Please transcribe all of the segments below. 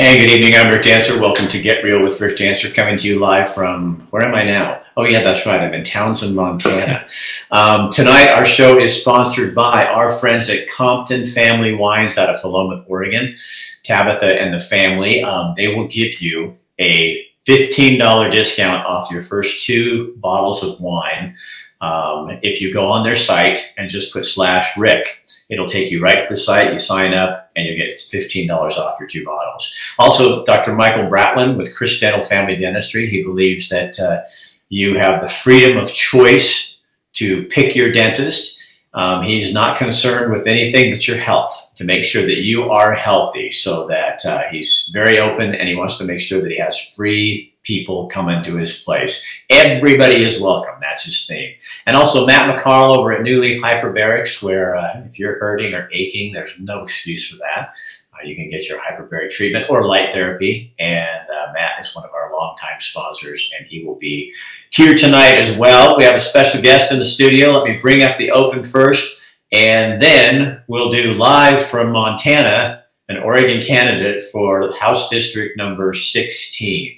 Hey, good evening. I'm Rick Dancer. Welcome to Get Real with Rick Dancer, coming to you live from where am I now? Oh, yeah, that's right. I'm in Townsend, Montana. Um, tonight, our show is sponsored by our friends at Compton Family Wines out of Philomath, Oregon. Tabitha and the family, um, they will give you a $15 discount off your first two bottles of wine um, if you go on their site and just put slash Rick. It'll take you right to the site. You sign up and you get $15 off your two bottles. Also, Dr. Michael Bratlin with Chris Dental Family Dentistry. He believes that uh, you have the freedom of choice to pick your dentist. Um, he's not concerned with anything but your health to make sure that you are healthy so that uh, he's very open and he wants to make sure that he has free people come into his place. Everybody is welcome. That's his theme. And also Matt McCarl over at New Leaf Hyperbarics, where uh, if you're hurting or aching, there's no excuse for that. Uh, you can get your hyperbaric treatment or light therapy. And uh, Matt is one of our longtime sponsors, and he will be here tonight as well. We have a special guest in the studio. Let me bring up the open first, and then we'll do live from Montana an Oregon candidate for House District number 16.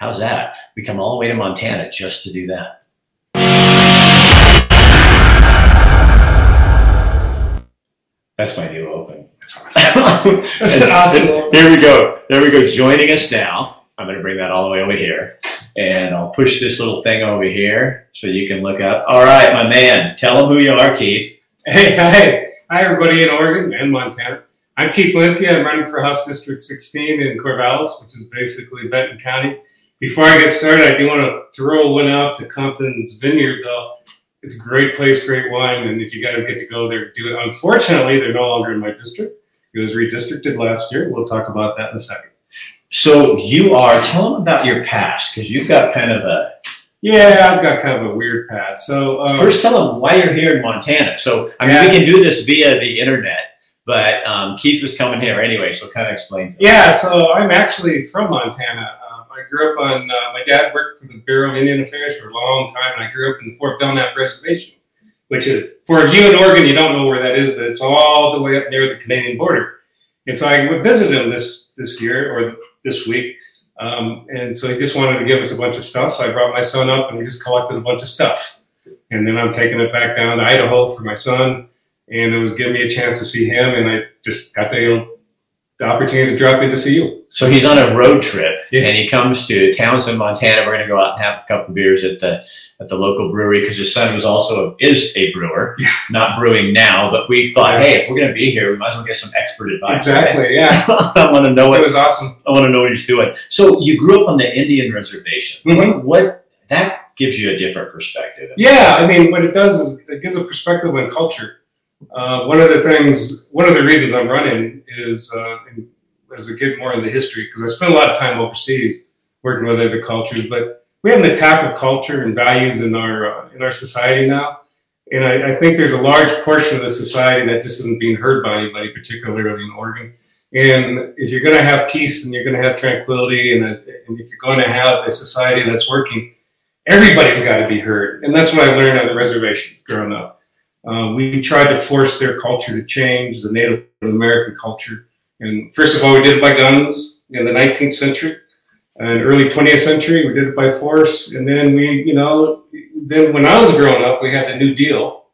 How's that? We come all the way to Montana just to do that. That's my new open. That's awesome. That's an awesome. There we go. There we go. Joining us now. I'm going to bring that all the way over here. And I'll push this little thing over here so you can look up. All right, my man. Tell them who you are, Keith. Hey, hi. Hi, everybody in Oregon and Montana. I'm Keith Limke. I'm running for House District 16 in Corvallis, which is basically Benton County. Before I get started, I do want to throw one out to Compton's Vineyard, though. It's a great place, great wine, and if you guys get to go there, do it. Unfortunately, they're no longer in my district. It was redistricted last year. We'll talk about that in a second. So you are, tell them about your past, because you've got kind of a yeah, I've got kind of a weird past. So um, first, tell them why you're here in Montana. So I mean, yeah. we can do this via the internet, but um, Keith was coming here anyway, so kind of explain. Yeah, so I'm actually from Montana. I grew up on, uh, my dad worked for the Bureau of Indian Affairs for a long time, and I grew up in the Fort Belknap Reservation, which is, for you in Oregon, you don't know where that is, but it's all the way up near the Canadian border. And so I would visit him this, this year or this week. Um, and so he just wanted to give us a bunch of stuff. So I brought my son up and we just collected a bunch of stuff. And then I'm taking it back down to Idaho for my son. And it was giving me a chance to see him. And I just got the, the opportunity to drop in to see you. So he's on a road trip yeah. and he comes to Townsend, Montana. We're going to go out and have a couple of beers at the at the local brewery because his son was also is a brewer, yeah. not brewing now. But we thought, yeah. hey, if we're going to be here, we might as well get some expert advice. Exactly. Right? Yeah. I want to know what it was awesome. I want to know what he's doing. So you grew up on the Indian reservation. Mm-hmm. What that gives you a different perspective. Yeah, I mean, what it does is it gives a perspective on culture. Uh, one of the things, one of the reasons I'm running is. Uh, as we get more into history, because I spent a lot of time overseas working with other cultures, but we have an attack of culture and values in our uh, in our society now, and I, I, think there's a large portion of the society that just isn't being heard by anybody, particularly in Oregon. And if you're going to have peace and you're going to have tranquility, and, a, and if you're going to have a society that's working, everybody's got to be heard, and that's what I learned on the reservations growing up. Uh, we tried to force their culture to change, the Native American culture and first of all, we did it by guns in the 19th century and early 20th century. We did it by force. And then we, you know, then when I was growing up, we had the New Deal,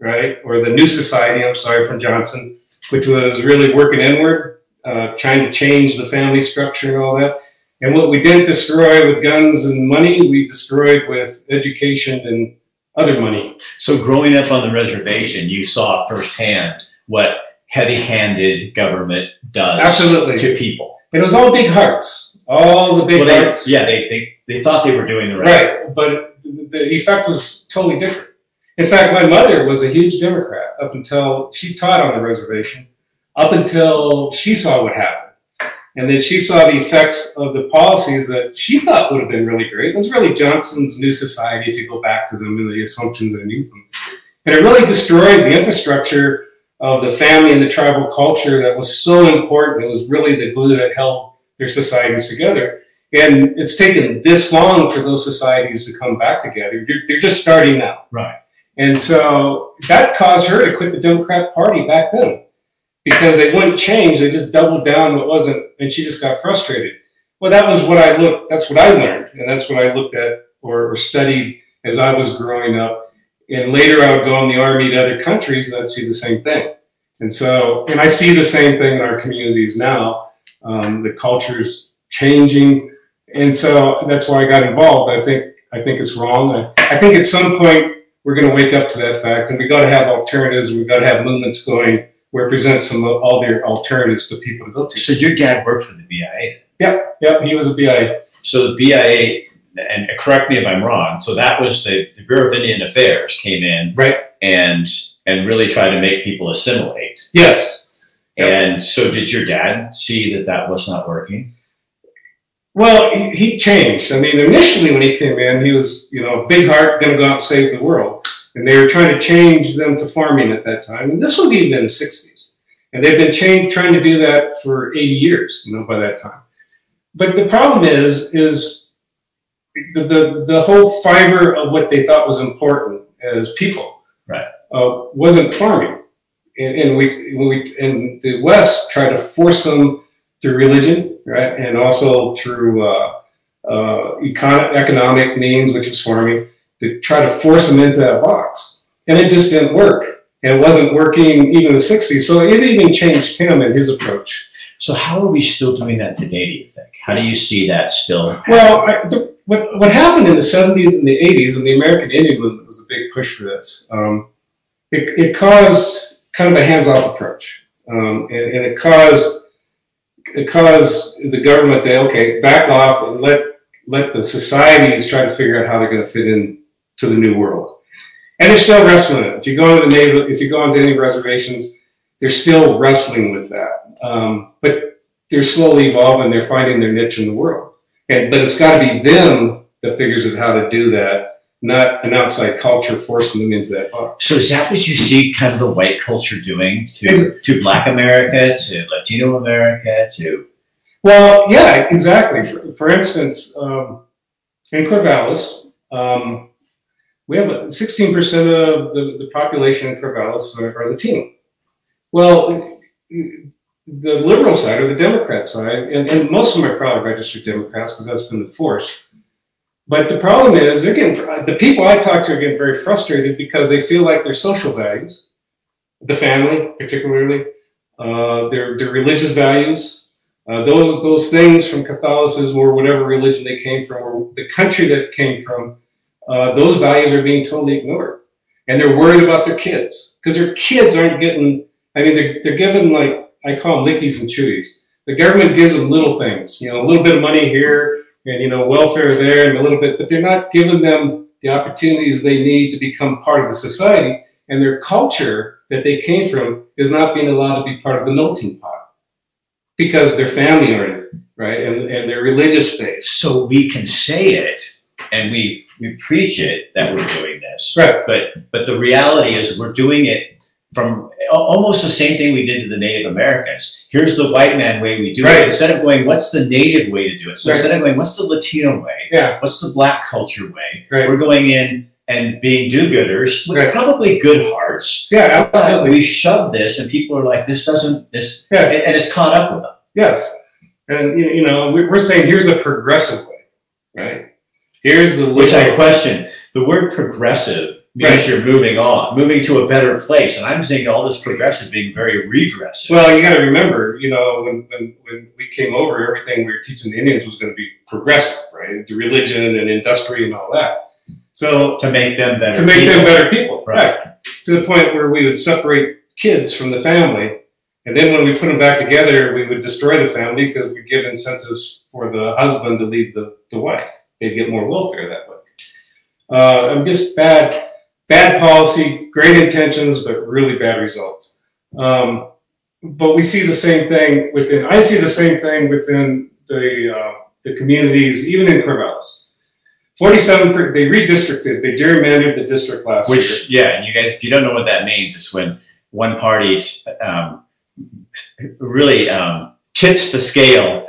right? Or the New Society, I'm sorry, from Johnson, which was really working inward, uh, trying to change the family structure and all that. And what we didn't destroy with guns and money, we destroyed with education and other money. So growing up on the reservation, you saw firsthand what heavy-handed government does Absolutely. to people. And it was all big hearts, all the big well, they, hearts. Yeah, they, they, they thought they were doing the right. Thing. Right, but the, the effect was totally different. In fact, my mother was a huge Democrat up until she taught on the reservation, up until she saw what happened. And then she saw the effects of the policies that she thought would have been really great. It was really Johnson's New Society, if you go back to them and the assumptions underneath them. And it really destroyed the infrastructure of the family and the tribal culture that was so important. It was really the glue that held their societies together. And it's taken this long for those societies to come back together. They're, they're just starting now. Right. And so that caused her to quit the Democrat Party back then. Because they wouldn't change. They just doubled down what wasn't, and she just got frustrated. Well, that was what I looked. That's what I learned, and that's what I looked at or, or studied as I was growing up. And later, I would go in the army to other countries, and I'd see the same thing. And so, and I see the same thing in our communities now. Um, the culture's changing, and so that's why I got involved. I think I think it's wrong. I, I think at some point we're going to wake up to that fact, and we got to have alternatives. We've got to have movements going where present some of all their alternatives to people to go to. So your dad worked for the BIA. Yep, yep. He was a BIA. So the BIA, and correct me if I'm wrong. So that was the, the Bureau of Indian Affairs came in, right, and and really tried to make people assimilate. Yes. Yep. And so, did your dad see that that was not working? Well, he, he, changed. I mean, initially when he came in, he was, you know, big heart, going to go out and save the world. And they were trying to change them to farming at that time. And this was even in the 60s. And they've been change, trying to do that for 80 years, you know, by that time. But the problem is, is the, the, the whole fiber of what they thought was important as people right. uh, wasn't farming. And, and we, we, in the West, tried to force them through religion, right, and also through uh, uh, econ- economic means, which is farming, to try to force them into that box. And it just didn't work. And it wasn't working even in the 60s. So it even changed him and his approach. So how are we still doing that today, do you think? How do you see that still? Well, I, the, what, what happened in the 70s and the 80s, and the American Indian movement was a big push for this, um, it, it caused kind of a hands-off approach. Um, and, and it caused because the government to okay back off and let let the societies try to figure out how they're going to fit in to the new world. And they're still wrestling it. If you go into the native if you go into any reservations they're still wrestling with that. Um, but they're slowly evolving. They're finding their niche in the world. And but it's got to be them that figures out how to do that not an outside culture forcing them into that box. So is that what you see kind of the white culture doing to, to black America, to Latino America, to Well, yeah, exactly. For, for instance, um, in Corvallis, um, we have 16% of the, the population in Corvallis are, are Latino. Well, the liberal side or the Democrat side, and, and most of them are probably registered Democrats because that's been the force. But the problem is, again, the people I talk to are getting very frustrated because they feel like their social values, the family particularly, uh, their, their religious values, uh, those, those things from Catholicism or whatever religion they came from or the country that came from, uh, those values are being totally ignored. And they're worried about their kids because their kids aren't getting, I mean, they're, they're given like, I call them lickies and chewies. The government gives them little things, you know, a little bit of money here, and you know welfare there and a little bit, but they're not giving them the opportunities they need to become part of the society. And their culture that they came from is not being allowed to be part of the melting pot because their family are in it, right? And, and their religious faith. So we can say it and we we preach it that we're doing this. Right. But but the reality is we're doing it from almost the same thing we did to the Native Americans. Here's the white man way we do right. it. Instead of going, what's the native way to do it? So right. instead of going, what's the Latino way? Yeah. What's the black culture way? Right. We're going in and being do-gooders with probably good hearts. Yeah, absolutely. We shove this, and people are like, "This doesn't this," yeah. and, it's caught up with them. Yes, and you know, we're saying here's the progressive way, right? Here's the which I question. The word progressive means right. you're moving on, moving to a better place. And I'm seeing all this progressive being very regressive. Well, you got to remember, you know, when, when, when we came over, everything we were teaching the Indians was going to be progressive, right? The religion and industry and all that. So to make them better, to make people. them better people, right. right? To the point where we would separate kids from the family, and then when we put them back together, we would destroy the family because we give incentives for the husband to leave the, the wife. They'd get more welfare that way. Uh, I'm just bad bad policy, great intentions, but really bad results. Um, but we see the same thing within. I see the same thing within the uh, the communities, even in Corvallis. Forty-seven. They redistricted. They gerrymandered the district last Which, year. yeah, and you guys, if you don't know what that means, it's when one party um, really um, tips the scale.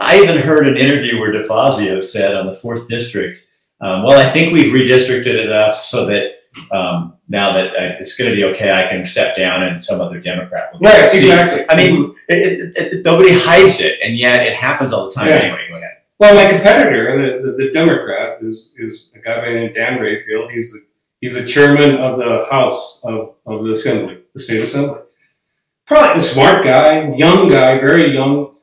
I even heard an interview where DeFazio said on the fourth district, um, "Well, I think we've redistricted enough so that um, now that uh, it's going to be okay, I can step down and some other Democrat. will Right, exactly. I mean, it, it, it, nobody hides it, and yet it happens all the time Yeah. anyway. Go ahead. Well, my competitor, the, the, the Democrat, is is a guy by the name of Dan Rayfield. He's the he's the chairman of the House of, of the Assembly, the state assembly. Probably a smart guy, young guy, very young.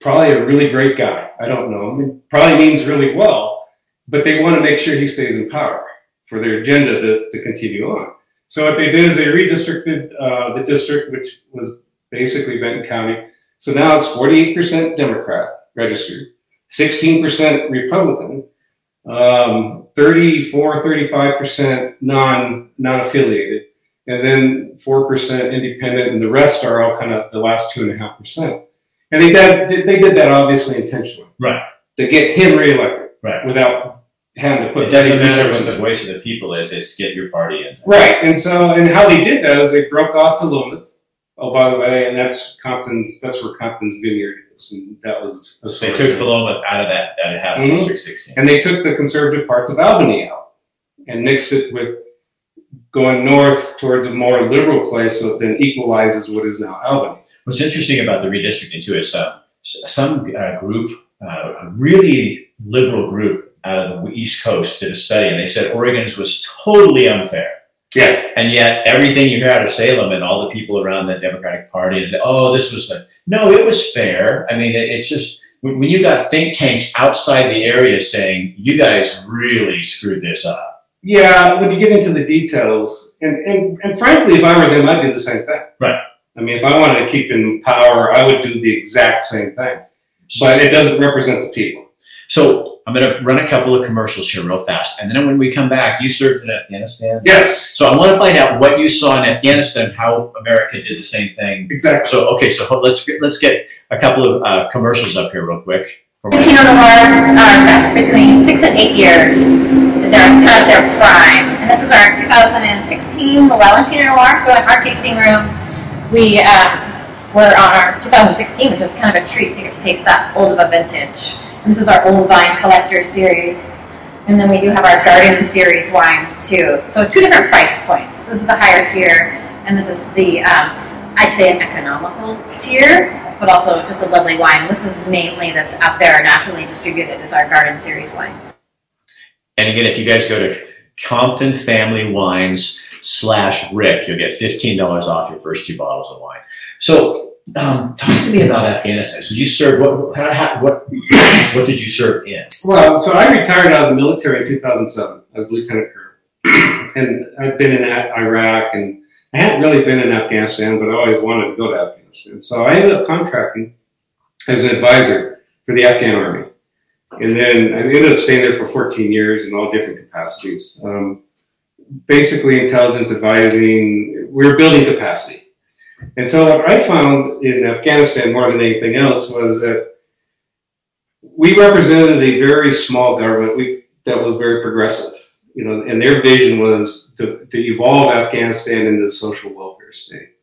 Probably a really great guy. I don't know. Mean, probably means really well, but they want to make sure he stays in power for their agenda to, to continue on. So what they did is they redistricted uh, the district, which was basically Benton County. So now it's 48% Democrat registered, 16% Republican, um, 34, 35% non non affiliated, and then 4% independent, and the rest are all kind of the last two and a half percent. And they did, they did that obviously intentionally. Right. To get him reelected. Right. Without having to put It doesn't any matter what resources the voice of the people is; it's get your party in. Right, and so and how they did that is they broke off the Philomath. Oh, by the way, and that's Compton's. That's where Compton's vineyard is, and that was a They took Philomath out of that, out of House Mhm. District 16. and they took the conservative parts of Albany out and mixed it with going north towards a more liberal place, so it then equalizes what is now Albany. What's interesting about the redistricting too is uh, some uh, group, uh, a really liberal group out of the East Coast, did a study, and they said Oregon's was totally unfair. Yeah, And yet, everything you hear out of Salem and all the people around the Democratic Party, and oh, this was the no, it was fair. I mean, it, it's just when, when you got think tanks outside the area saying you guys really screwed this up. Yeah. When you get into the details, and and, and frankly, if I were them, I'd do the same thing. Right. I mean, if I wanted to keep in power, I would do the exact same thing. But it doesn't represent the people. So I'm going to run a couple of commercials here real fast, and then when we come back, you served in Afghanistan. Yes. So I want to find out what you saw in Afghanistan, how America did the same thing. Exactly. So okay, so let's get, let's get a couple of uh, commercials up here real quick. The Pinot Noirs are best between six and eight years. They're kind of their prime. And this is our 2016 Llewellyn Pinot Noir. So in our tasting room, we um, were on our 2016, which is kind of a treat to get to taste that old of a vintage. And this is our Old Vine Collector Series. And then we do have our Garden Series wines too. So two different price points. This is the higher tier, and this is the, um, I say an economical tier, but also just a lovely wine. This is mainly that's out there nationally distributed is our Garden Series wines. And again, if you guys go to Compton Family Wines slash Rick, you'll get fifteen dollars off your first two bottles of wine. So, um, talk to me about Afghanistan. So you served what? How, how, what? What did you serve in? Well, so I retired out of the military in 2007 as lieutenant colonel, and I've been in A- Iraq, and I hadn't really been in Afghanistan, but I always wanted to go to Afghanistan. So I ended up contracting as an advisor for the Afghan army, and then I ended up staying there for 14 years in all different capacities. Um, basically, intelligence advising. We were building capacity, and so what I found in Afghanistan more than anything else was that we represented a very small government we, that was very progressive, you know, and their vision was to, to evolve Afghanistan into a social welfare state.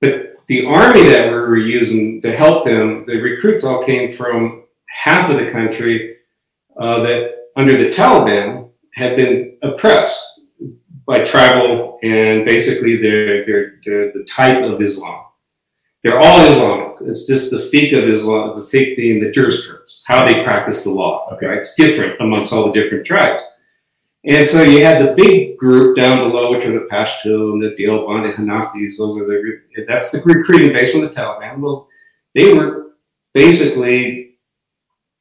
But the army that we were using to help them, the recruits all came from half of the country uh, that, under the Taliban, had been oppressed by tribal and basically their, their, their, the type of Islam. They're all Islamic. It's just the fiqh of Islam, the fiqh being the jurisprudence, how they practice the law. Okay. Right? It's different amongst all the different tribes. And so you had the big group down below, which are the Pashto and the Deoband and Hanafis. Those are the that's the recruiting base from the Taliban. Well, they were basically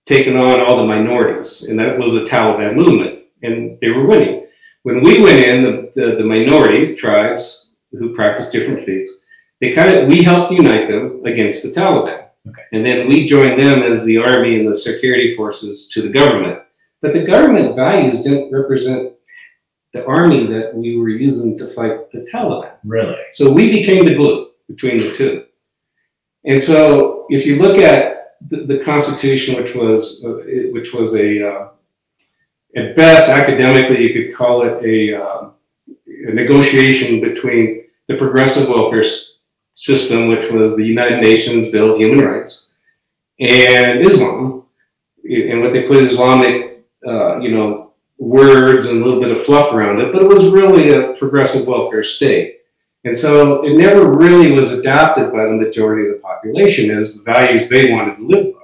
taking on all the minorities, and that was the Taliban movement, and they were winning. When we went in, the, the, the minorities, tribes who practice different faiths, they kind of we helped unite them against the Taliban, Okay. and then we joined them as the army and the security forces to the government. But the government values didn't represent the army that we were using to fight the Taliban. Really? So we became the glue between the two. And so if you look at the, the Constitution, which was uh, which was a uh, at best academically you could call it a, um, a negotiation between the progressive welfare system, which was the United Nations Bill of Human Rights, and Islam. And what they put Islamic, uh, you know, words and a little bit of fluff around it, but it was really a progressive welfare state. And so it never really was adopted by the majority of the population as the values they wanted to live by.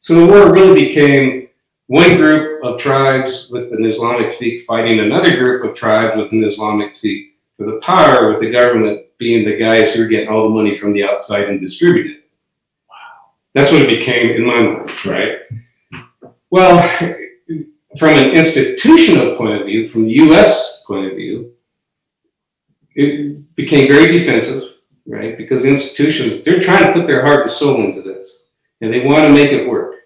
So the war really became one group of tribes with an Islamic fiqh fighting another group of tribes with an Islamic fiqh for the power, with the government being the guys who are getting all the money from the outside and distribute it. Wow. That's what it became in my mind, right? Well, from an institutional point of view, from the US point of view, it became very defensive, right? Because institutions, they're trying to put their heart and soul into this, and they want to make it work.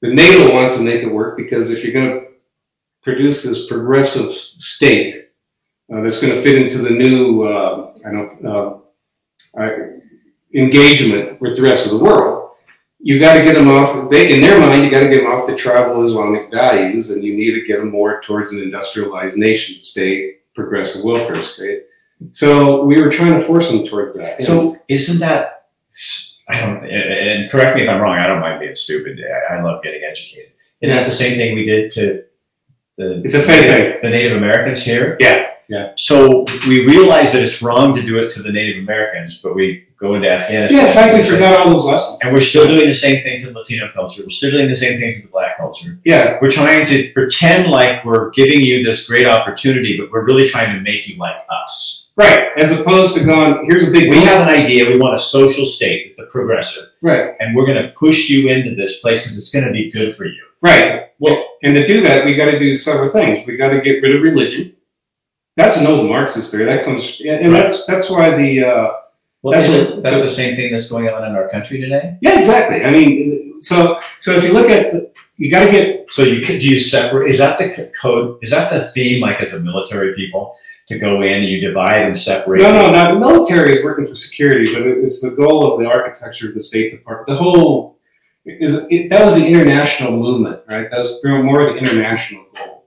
The NATO wants to make it work because if you're going to produce this progressive state uh, that's going to fit into the new, uh, I don't, uh, engagement with the rest of the world, you got to get them off. They, in their mind, you got to get them off the tribal Islamic values, and you need to get them more towards an industrialized nation state, progressive welfare state. So we were trying to force them towards that. So isn't that? I don't. And correct me if I'm wrong. I don't mind being stupid. I, love getting educated. Isn't that the same thing we did to the? It's the same thing. The Native Americans here. Yeah. Yeah. So we realize that it's wrong to do it to the Native Americans, but we go into Afghanistan. Yeah, it's like we forgot all those lessons. And we're still doing the same things to the Latino culture. We're still doing the same things to the black culture. Yeah. We're trying to pretend like we're giving you this great opportunity, but we're really trying to make you like us. Right. As opposed to going, here's a big We have an idea. We want a social state, the progressive. Right. And we're going to push you into this place because it's going to be good for you. Right. Well, and to do that, we got to do several things. We got to get rid of religion. That's an old Marxist theory. That comes, and Right. that's that's why the uh, Well, That's isn't what- that the same thing that's going on in our country today? yeah, exactly. I mean, so so if you look at, the, you got to get So you could do you separate? Is that the code? Is that the theme? Like as a military people, to go in and you divide and separate. no, no, not the military is working for security, but it's the goal of the architecture of the State Department. The whole is it, that was the international movement, right? That was more of the international goal.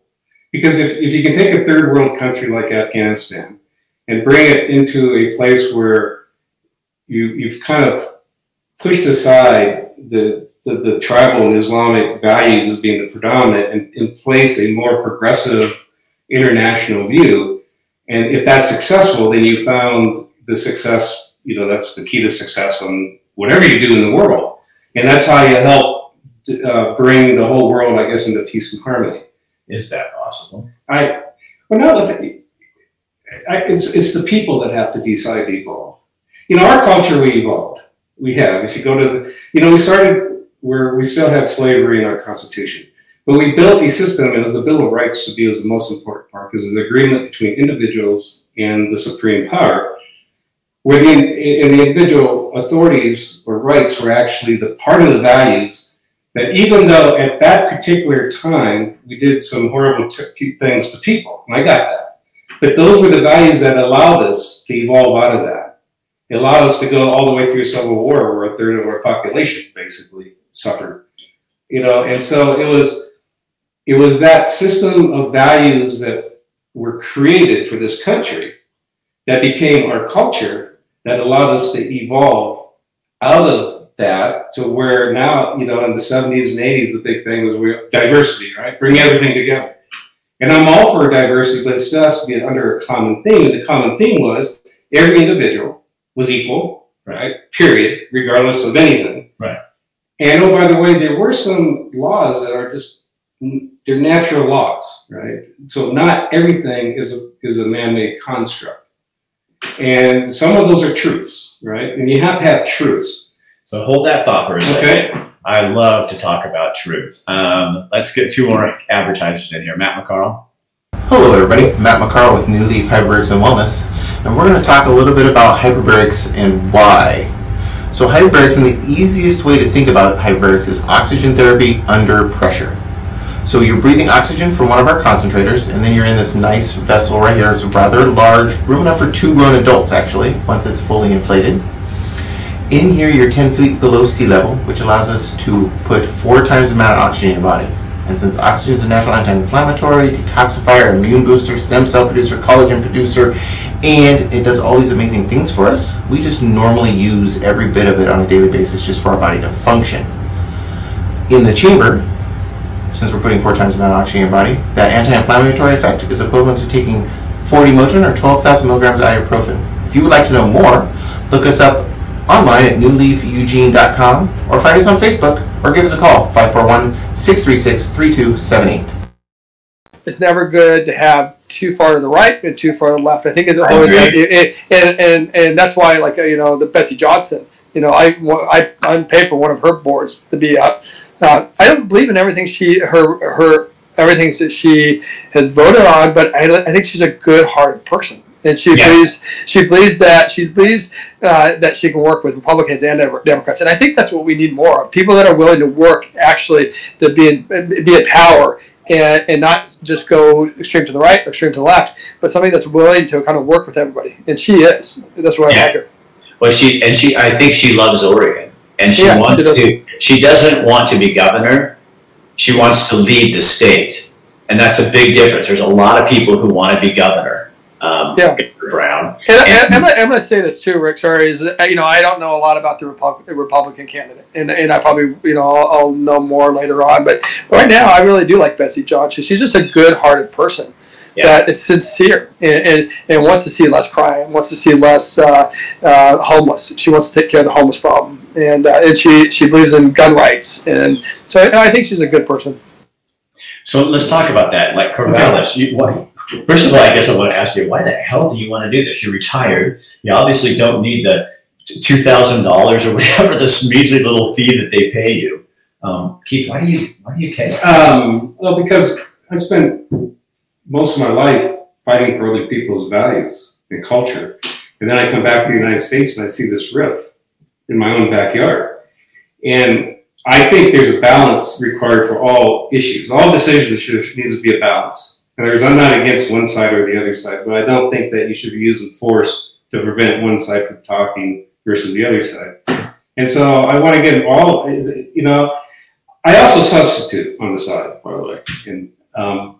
Because if, if you can take a third world country like Afghanistan and bring it into a place where you you've kind of pushed aside the, the, the tribal and Islamic values as being the predominant and in place a more progressive international view, and if that's successful, then you found the success, you know, that's the key to success on whatever you do in the world. And that's how you help uh, bring the whole world, I guess, into peace and harmony. Is that possible? I, well, no, I, it's, it's the people that have to decide to evolve. You know, our culture, we evolved. We have. If you go to the, you know, we started where we still had slavery in our constitution. But we built a system, was the Bill of Rights to be was the most important part because it's an agreement between individuals and the supreme power, where the, and the individual authorities or rights were actually the part of the values that even though at that particular time we did some horrible t- things to people, and I got that, but those were the values that allowed us to evolve out of that. It allowed us to go all the way through Civil War, where a third of our population basically suffered. You know, and so it was it was that system of values that were created for this country that became our culture that allowed us to evolve out of that to where now, you know, in the 70s and 80s, the big thing was we, diversity, right? Bring everything together. And I'm all for diversity, but it still has to be under a common theme. And the common theme was every individual was equal, right? Period, regardless of anything. Right. And oh, by the way, there were some laws that are just they're natural laws, right? So not everything is a is a man-made construct, and some of those are truths, right? And you have to have truths. So hold that thought for a second. Okay. I love to talk about truth. Um, let's get two more advertisers in here. Matt McCarl. Hello, everybody. Matt McCarr with New Leaf Hyperbarics and Wellness, and we're going to talk a little bit about hyperbarics and why. So, hyperbarics, and the easiest way to think about hyperbarics is oxygen therapy under pressure. So, you're breathing oxygen from one of our concentrators, and then you're in this nice vessel right here. It's rather large, room enough for two grown adults, actually, once it's fully inflated. In here, you're 10 feet below sea level, which allows us to put four times the amount of oxygen in your body. And since oxygen is a natural anti-inflammatory, detoxifier, immune booster, stem cell producer, collagen producer, and it does all these amazing things for us, we just normally use every bit of it on a daily basis just for our body to function. In the chamber, since we're putting four times the amount of oxygen in your body, that anti-inflammatory effect is equivalent to taking 40 Motrin or 12,000 milligrams of ibuprofen. If you would like to know more, look us up online at newleafeugene.com or find us on Facebook or give us a call 541-636-3278. it's never good to have too far to the right and too far to the left. I think it's always it, and, and and that's why like uh, you know the Betsy Johnson. You know I I I'm paid for one of her boards to be up. Uh, I don't believe in everything she her her everything that she has voted on, but I, I think she's a good-hearted person. And she Yeah. believes she believes that she believes uh, that she can work with Republicans and Democrats, and I think that's what we need more of. People that are willing to work actually to be in be in power and, and not just go extreme to the right or extreme to the left, but somebody that's willing to kind of work with everybody. And she is. That's why I like her. Well, she and she. I think she loves Oregon, and she Yeah, wants she to. She doesn't want to be governor. She wants to lead the state, and that's a big difference. There's a lot of people who want to be governor. Um, Yeah. Brown. And, And- and I'm, gonna, I'm going to say this too, Rick. Sorry, is that, you know I don't know a lot about the Repub- the Republican candidate, and, and I probably you know I'll, I'll know more later on. But right now, I really do like Betsy Johnson. She's just a good-hearted person Yeah. that is sincere and, and, and wants to see less crime, wants to see less uh, uh, homeless. She wants to take care of the homeless problem, and uh, and she she believes in gun rights, and so I, I think she's a good person. So let's talk about that. Like Corvallis, you, why, first of all, I guess I want to ask you, why the hell do you want to do this? You're retired. You obviously don't need the two thousand dollars or whatever this measly little fee that they pay you. Um, Keith, why do you why do you care? Um, well, because I spent most of my life fighting for other people's values and culture, and then I come back to the United States and I see this rift in my own backyard, and I think there's a balance required for all issues. All decisions should needs to be a balance. And there's, I'm not against one side or the other side, but I don't think that you should be using force to prevent one side from talking versus the other side. And so I want to get involved. You know, I also substitute on the side, by the way. And um,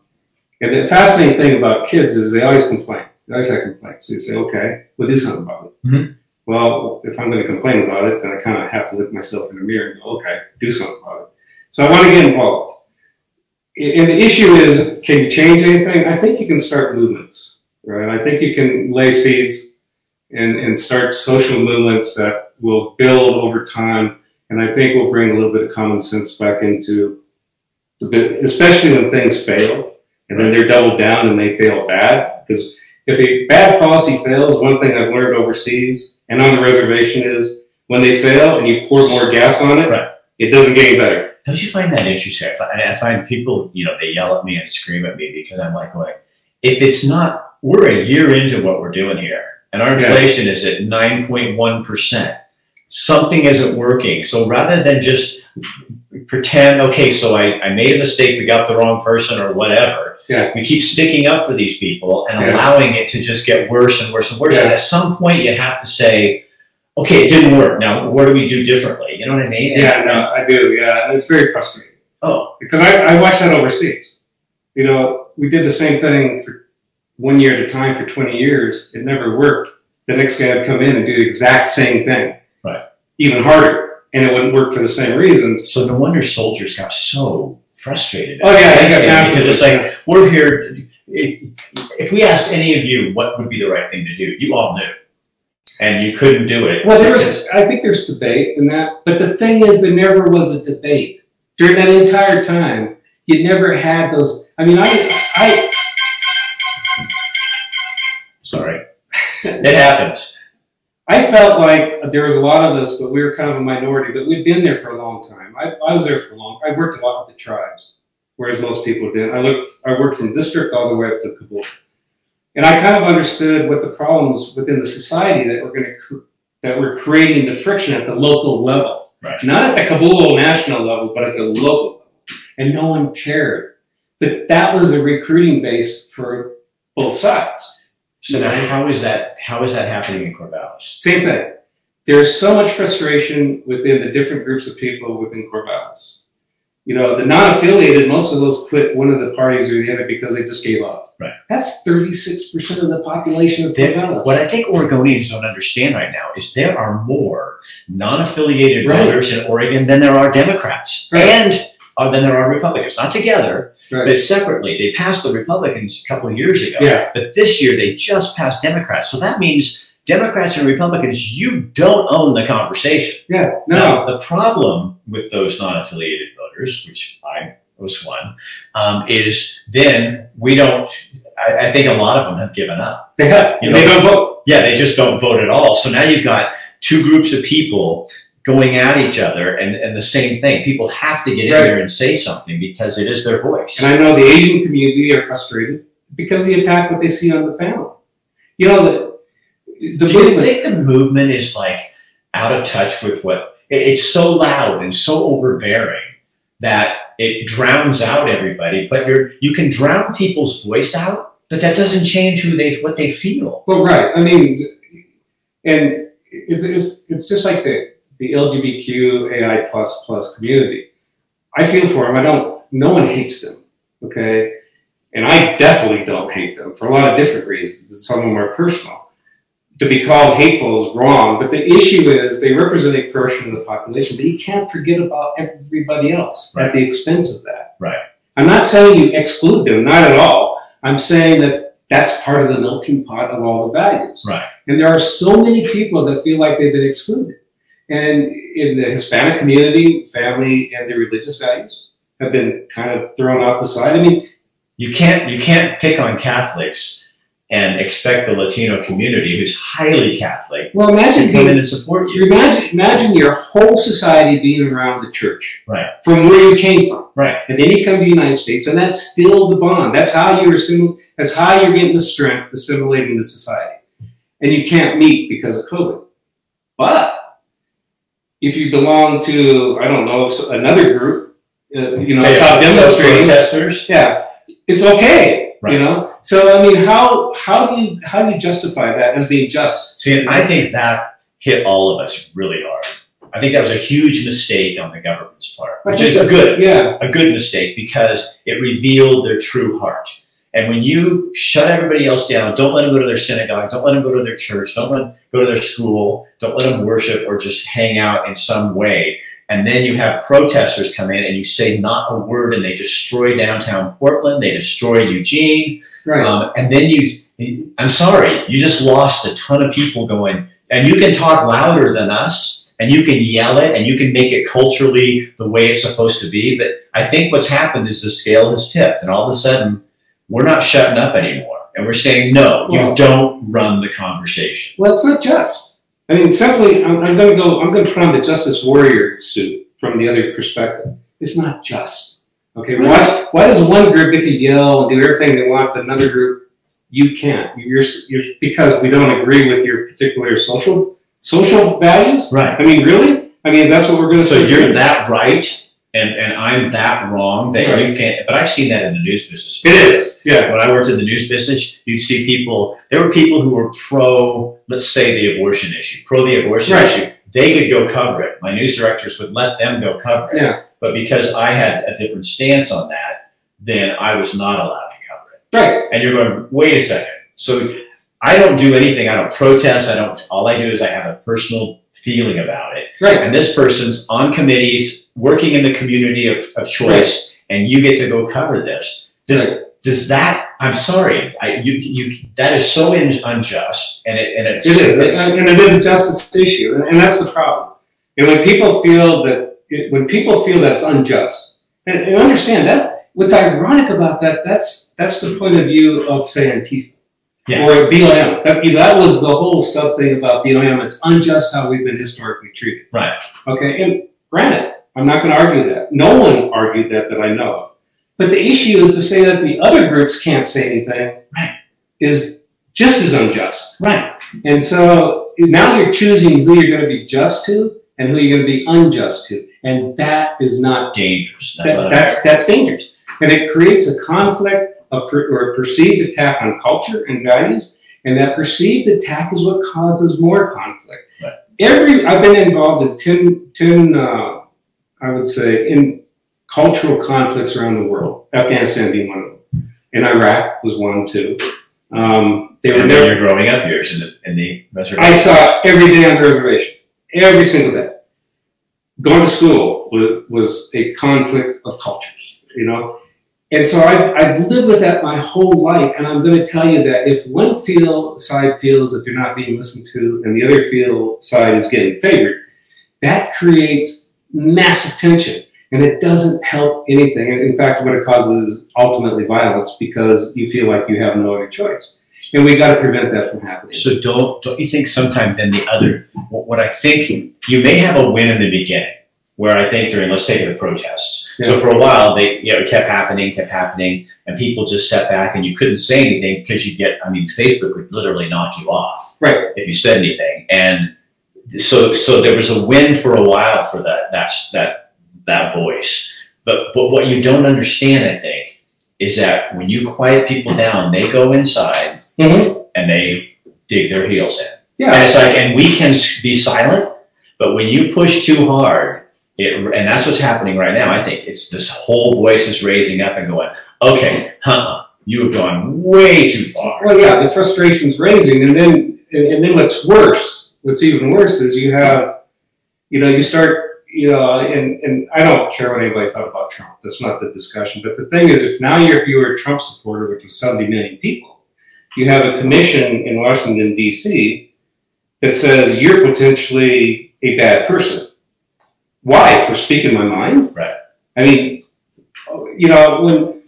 and the fascinating thing about kids is they always complain. They always have complaints. So you say, okay, we'll do something about it. Mhm. Well, if I'm going to complain about it, then I kind of have to look myself in the mirror and go, okay, do something about it. So I want to get involved. And the issue is, can you change anything? I think you can start movements, right? I think you can lay seeds and, and start social movements that will build over time and I think we'll bring a little bit of common sense back into the bit, especially when things fail and then they're doubled down and they fail bad. Because if a bad policy fails, one thing I've learned overseas and on the reservation is when they fail and you pour more gas on it, Right. it doesn't get any better. Don't you find that interesting? I find, I find people, you know, they yell at me and scream at me because I'm like, going, if it's not, we're a year into what we're doing here, and our Yeah. inflation is at 9.1%. Something isn't working. So rather than just pretend, okay, so I, I made a mistake, we got the wrong person or whatever, Yeah. we keep sticking up for these people and Yeah. allowing it to just get worse and worse and worse. Yeah. And at some point, you have to say, okay, it didn't work. Now, what do we do differently? You know what I mean? And- Yeah, no, I do. Yeah, and it's very frustrating. Oh, because I, I watched that overseas. You know, we did the same thing for one year at a time for 20 years. It never worked. The next guy would come in and do the exact same thing, Right. Even harder, and it wouldn't work for the same reasons. So no wonder soldiers got so frustrated. Oh yeah, they got massive. it's like we're here. If, if we asked any of you what would be the right thing to do, you all knew, and you couldn't do it. well, there was. I think there's debate in that, but the thing is, there never was a debate during that entire time. You never had those. I mean, I, I Sorry, it happens. I felt like there was a lot of us, but we were kind of a minority. But we'd been there for a long time. I, I was there for a long. I worked a lot with the tribes, whereas most people didn't. I looked. I worked from district all the way up to Kabul, and I kind of understood what the problems within the society that were going to that were creating the friction at the local level, Right. not at the Kabul national level, but at the local level, and no one cared. But that was the recruiting base for both sides. So now, how is that? How is that happening in Corvallis? Same thing. There's so much frustration within the different groups of people within Corvallis. You know, the non-affiliated, most of those quit one of the parties or the other because they just gave up. Right. That's 36% of the population of Corvallis. What I think Oregonians don't understand right now is there are more non-affiliated Right. voters in Oregon than there are Democrats, Right. and are than there are Republicans. Not together, Right. but separately. They passed the Republicans a couple of years ago. Yeah. But this year they just passed Democrats. So that means Democrats and Republicans, you don't own the conversation. Yeah. Now, No. the problem with those non-affiliated voters, which I was one, um, is then we don't. I, I think a lot of them have given up. They have. You they don't vote. Yeah, they just don't vote at all. So now you've got two groups of people going at each other, and, and the same thing. People have to get in Right. there and say something because it is their voice. And I know the Asian community are frustrated because they attack what they see on the family. You know, the, the Do you movement. think the movement is like out of touch with what it- it's so loud and so overbearing that it drowns out everybody? But you're you can drown people's voice out, but that doesn't change who they what they feel. Well, right. I mean, and it's, it's, it's just like the, the LGBTQ AI plus plus community. I feel for them. I don't, no one hates them. Okay. And I definitely don't hate them for a lot of different reasons. Some of them are personal. To be called hateful is wrong, but the issue is they represent a portion of the population, but you can't forget about everybody else at the expense of that. Right. I'm not saying you exclude them, not at all. I'm saying that that's part of the melting pot of all the values. Right. And there are so many people that feel like they've been excluded. And in the Hispanic community, family and their religious values have been kind of thrown out the side. I mean, You can't you can't pick on Catholics and expect the Latino community, who's highly Catholic, well, imagine to come in and support you. imagine, imagine your whole society being around the church. Right. From where you came from. Right. And then you come to the United States, and that's still the bond. That's how you're assimil- That's how you're getting the strength assimilating the society. And you can't meet because of COVID. But if you belong to, I don't know, another group, uh, you know, so demonstrating. protesters. Yeah, it's okay. Right. You know. So I mean, how how do you how do you justify that as being just? See, and I think that hit all of us really hard. I think that was a huge mistake on the government's part, which is that- good, Yeah. a good mistake because it revealed their true heart. And when you shut everybody else down, don't let them go to their synagogue, don't let them go to their church, don't let them go to their school, don't let them worship or just hang out in some way. And then you have protesters come in and you say not a word and they destroy downtown Portland, they destroy Eugene, Right. um, and then you, I'm sorry, you just lost a ton of people going, and you can talk louder than us, and you can yell it, and you can make it culturally the way it's supposed to be. But I think what's happened is the scale has tipped, and all of a sudden, we're not shutting up anymore. And we're saying, no, you don't run the conversation. Well, it's not just. I mean, simply, I'm, I'm going to go. I'm going to put on the justice warrior suit from the other perspective. It's not just. Okay, why? Why does one group get to yell and do everything they want, but another group you can't? You're, you're because we don't agree with your particular social social values. Right. I mean, really? I mean, that's what we're going to. So you're that right, and, and I'm that wrong that Right. you can't. But I've seen that in the news business. It is. Yeah. when I worked in the news business, you'd see people. There were people who were pro, let's say, the abortion issue, pro the abortion Right. issue. They could go cover it. My news directors would let them go cover it. Yeah. But because I had a different stance on that, then I was not allowed to cover it. Right. And you're going, wait a second. So I don't do anything. I don't protest. I don't. All I do is I have a personal feeling about it. Right. And this person's on committees, working in the community of, of choice, and you get to go cover this. Does does that? I'm sorry. I you you that is so in, unjust, and it and it's It is, it's- and it is a justice issue, and, and that's the problem. And when people feel that, it, when people feel that's unjust, and, and understand that's what's ironic about that, that's that's the point of view of say Antifa Yeah. or BLM. That, that was the whole sub thing about BLM. It's unjust how we've been historically treated. Right. Okay, and granted, I'm not going to argue that. No one argued that that I know of. But the issue is to say that the other groups can't say anything Right. is just as unjust. right. And so now you're choosing who you're going to be just to and who you're going to be unjust to. And that is not, Dangerous. That's that, that's, that's dangerous. And it creates a conflict of, per, or a perceived attack on culture and values. And that perceived attack is what causes more conflict. Right. Every, I've been involved in 10, 10 uh, I would say, in cultural conflicts around the world, Afghanistan being one of them. And Iraq was one too. Um, they were and never, then you're growing up years in the in the reservation. I saw every day on the reservation, every single day. Going to school, school was, was a conflict of cultures, you know. And so I, I've lived with that my whole life, and I'm going to tell you that if one field side feels that they're not being listened to, and the other field side is getting favored, that creates massive tension, and it doesn't help anything. And in fact, what it causes is ultimately violence because you feel like you have no other choice, and we got to prevent that from happening. So don't don't you think sometimes then the other what I think you may have a win in the beginning where I think during let's take it the protests. So for a while they you know it kept happening, kept happening, and people just sat back and you couldn't say anything because you get I mean Facebook would literally knock you off Right. if you said anything. And so so there was a win for a while for that that's that that voice. But but what you don't understand, I think, is that when you quiet people down, they go inside Mhm. and they dig their heels in. Yeah. And it's like, and we can be silent, but when you push too hard, it, and that's what's happening right now. I think it's this whole voice is raising up and going, okay, huh, you have gone way too far. Well, yeah, the frustration's raising, and then and, and then what's worse, what's even worse is you have, you know, you start, you know, and and I don't care what anybody thought about Trump. That's not the discussion. But the thing is, if now you're if you were a Trump supporter, which was 70 million people, you have a commission in Washington D.C. that says you're potentially a bad person. Why? For speaking my mind? Right. I mean, you know, when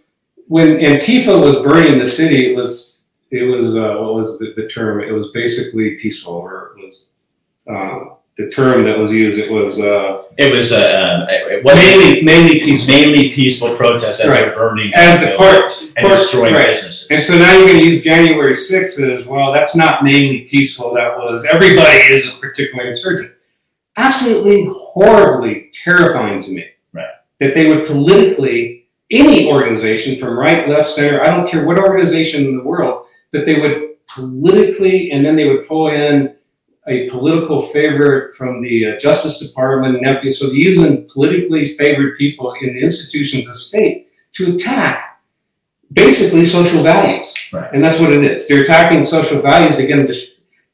when Antifa was burning the city, it was it was uh, what was the, the term? It was basically peaceful, or it was um, the term that was used. It was uh, It was a, um, it mainly mainly peaceful. mainly peaceful protests as Right. they're burning As the court- and court- destroying right. businesses. And so now you're going to use January 6th as well. That's not mainly peaceful. That was everybody is a particular insurgent. Absolutely horribly terrifying to me. Right. That they would politically, any organization from right, left, center, I don't care what organization in the world, that they would politically, and then they would pull in a political favorite from the uh, Justice Department and FBI. So they're using politically favored people in the institutions of state to attack basically social values. Right. And that's what it is. They're attacking social values again just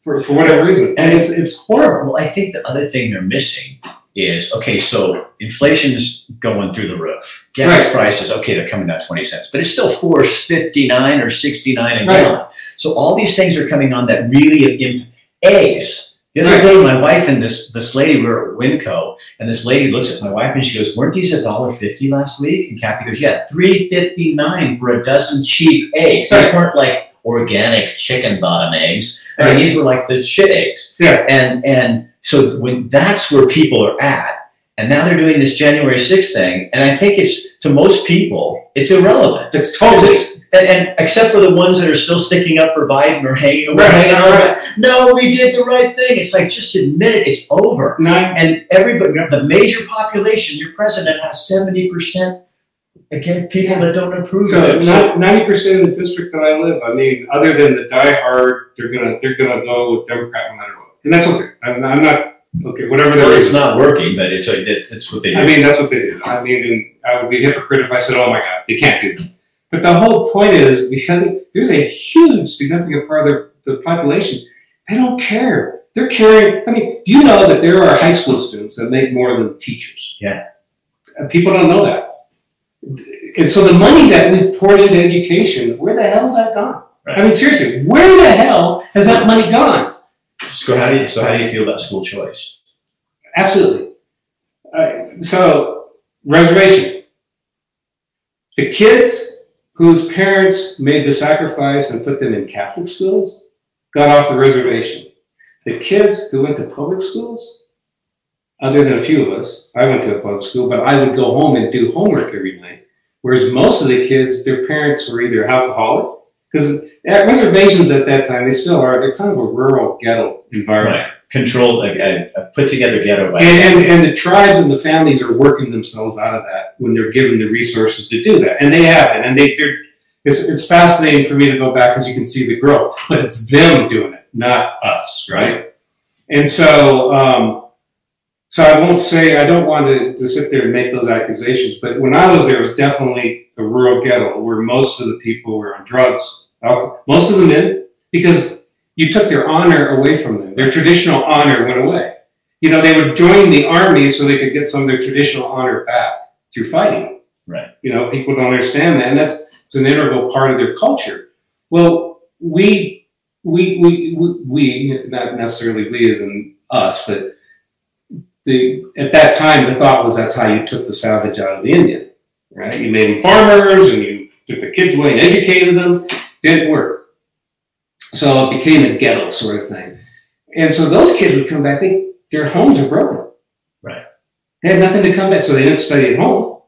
for, for whatever reason. And it's, it's horrible. I think the other thing they're missing is okay, so inflation is going through the roof. Gas Right. prices, okay, they're coming down 20 cents, but it's still 459 or 69 a Right. gallon. So all these things are coming on that really imp- eggs. The other Right. day, my wife and this this lady were at Winco, and this lady looks at my wife and she goes, "Weren't these a dollar fifty last week?" And Kathy goes, "Yeah, three fifty nine for a dozen cheap eggs. These Right. weren't like organic chicken bottom eggs. I mean, these were like the shit eggs." Yeah. And and so when that's where people are at, and now they're doing this January 6th thing, and I think it's to most people, it's irrelevant. It's totally. And, and except for the ones that are still sticking up for Biden or hanging, Right, hanging on. right. No, we did the right thing. It's like just admit it. It's over. Nine, And everybody, the major population, your president has seventy percent again people that don't approve so of it. ninety percent of the district that I live, I mean, other than the diehard, they're gonna they're gonna go with Democrat no matter what, and that's okay. I'm, I'm not okay. Whatever well, it's not working, but it's it's, it's what they do. I mean, that's what they do. I mean, and I would be a hypocrite if I said, "Oh my God, they can't do that." But the whole point is, we have, there's a huge, significant part of the, the population. They don't care. They're caring. I mean, do you know that there are high school students that make more than teachers? Yeah. And people don't know that. And so the money that we've poured into education, where the hell's that gone? Right. I mean, seriously, where the hell has that money gone? so how do you so how do you feel about school choice? Absolutely. Uh, so, reservation. The kids whose parents made the sacrifice and put them in Catholic schools got off the reservation. The kids who went to public schools, other than a few of us, I went to a public school, but I would go home and do homework every night. Whereas most of the kids, their parents were either alcoholic, because at reservations at that time, they still are, they're kind of a rural ghetto environment. Controlled, a, a, a put together ghetto by And, and, and the tribes and the families are working themselves out of that when they're given the resources to do that. And they have it. And they, they're, it's, it's fascinating for me to go back because you can see the growth. But it's them doing it, not us, right? And so, um, so I won't say, I don't want to, to sit there and make those accusations. But when I was there, it was definitely a rural ghetto where most of the people were on drugs, alcohol, most of them did, because you took their honor away from them. Their traditional honor went away. you know, they would join the army so they could get some of their traditional honor back through fighting. Right. You know, people don't understand that, and that's it's an integral part of their culture. Well, we we we we, we not necessarily we as in us, but the at that time the thought was that's how you took the savage out of the Indian, right? You made them farmers and you took the kids away and educated them. Didn't work. So it became a ghetto sort of thing. And so those kids would come back, they, their homes are broken. Right. They had nothing to come back, so they didn't study at home.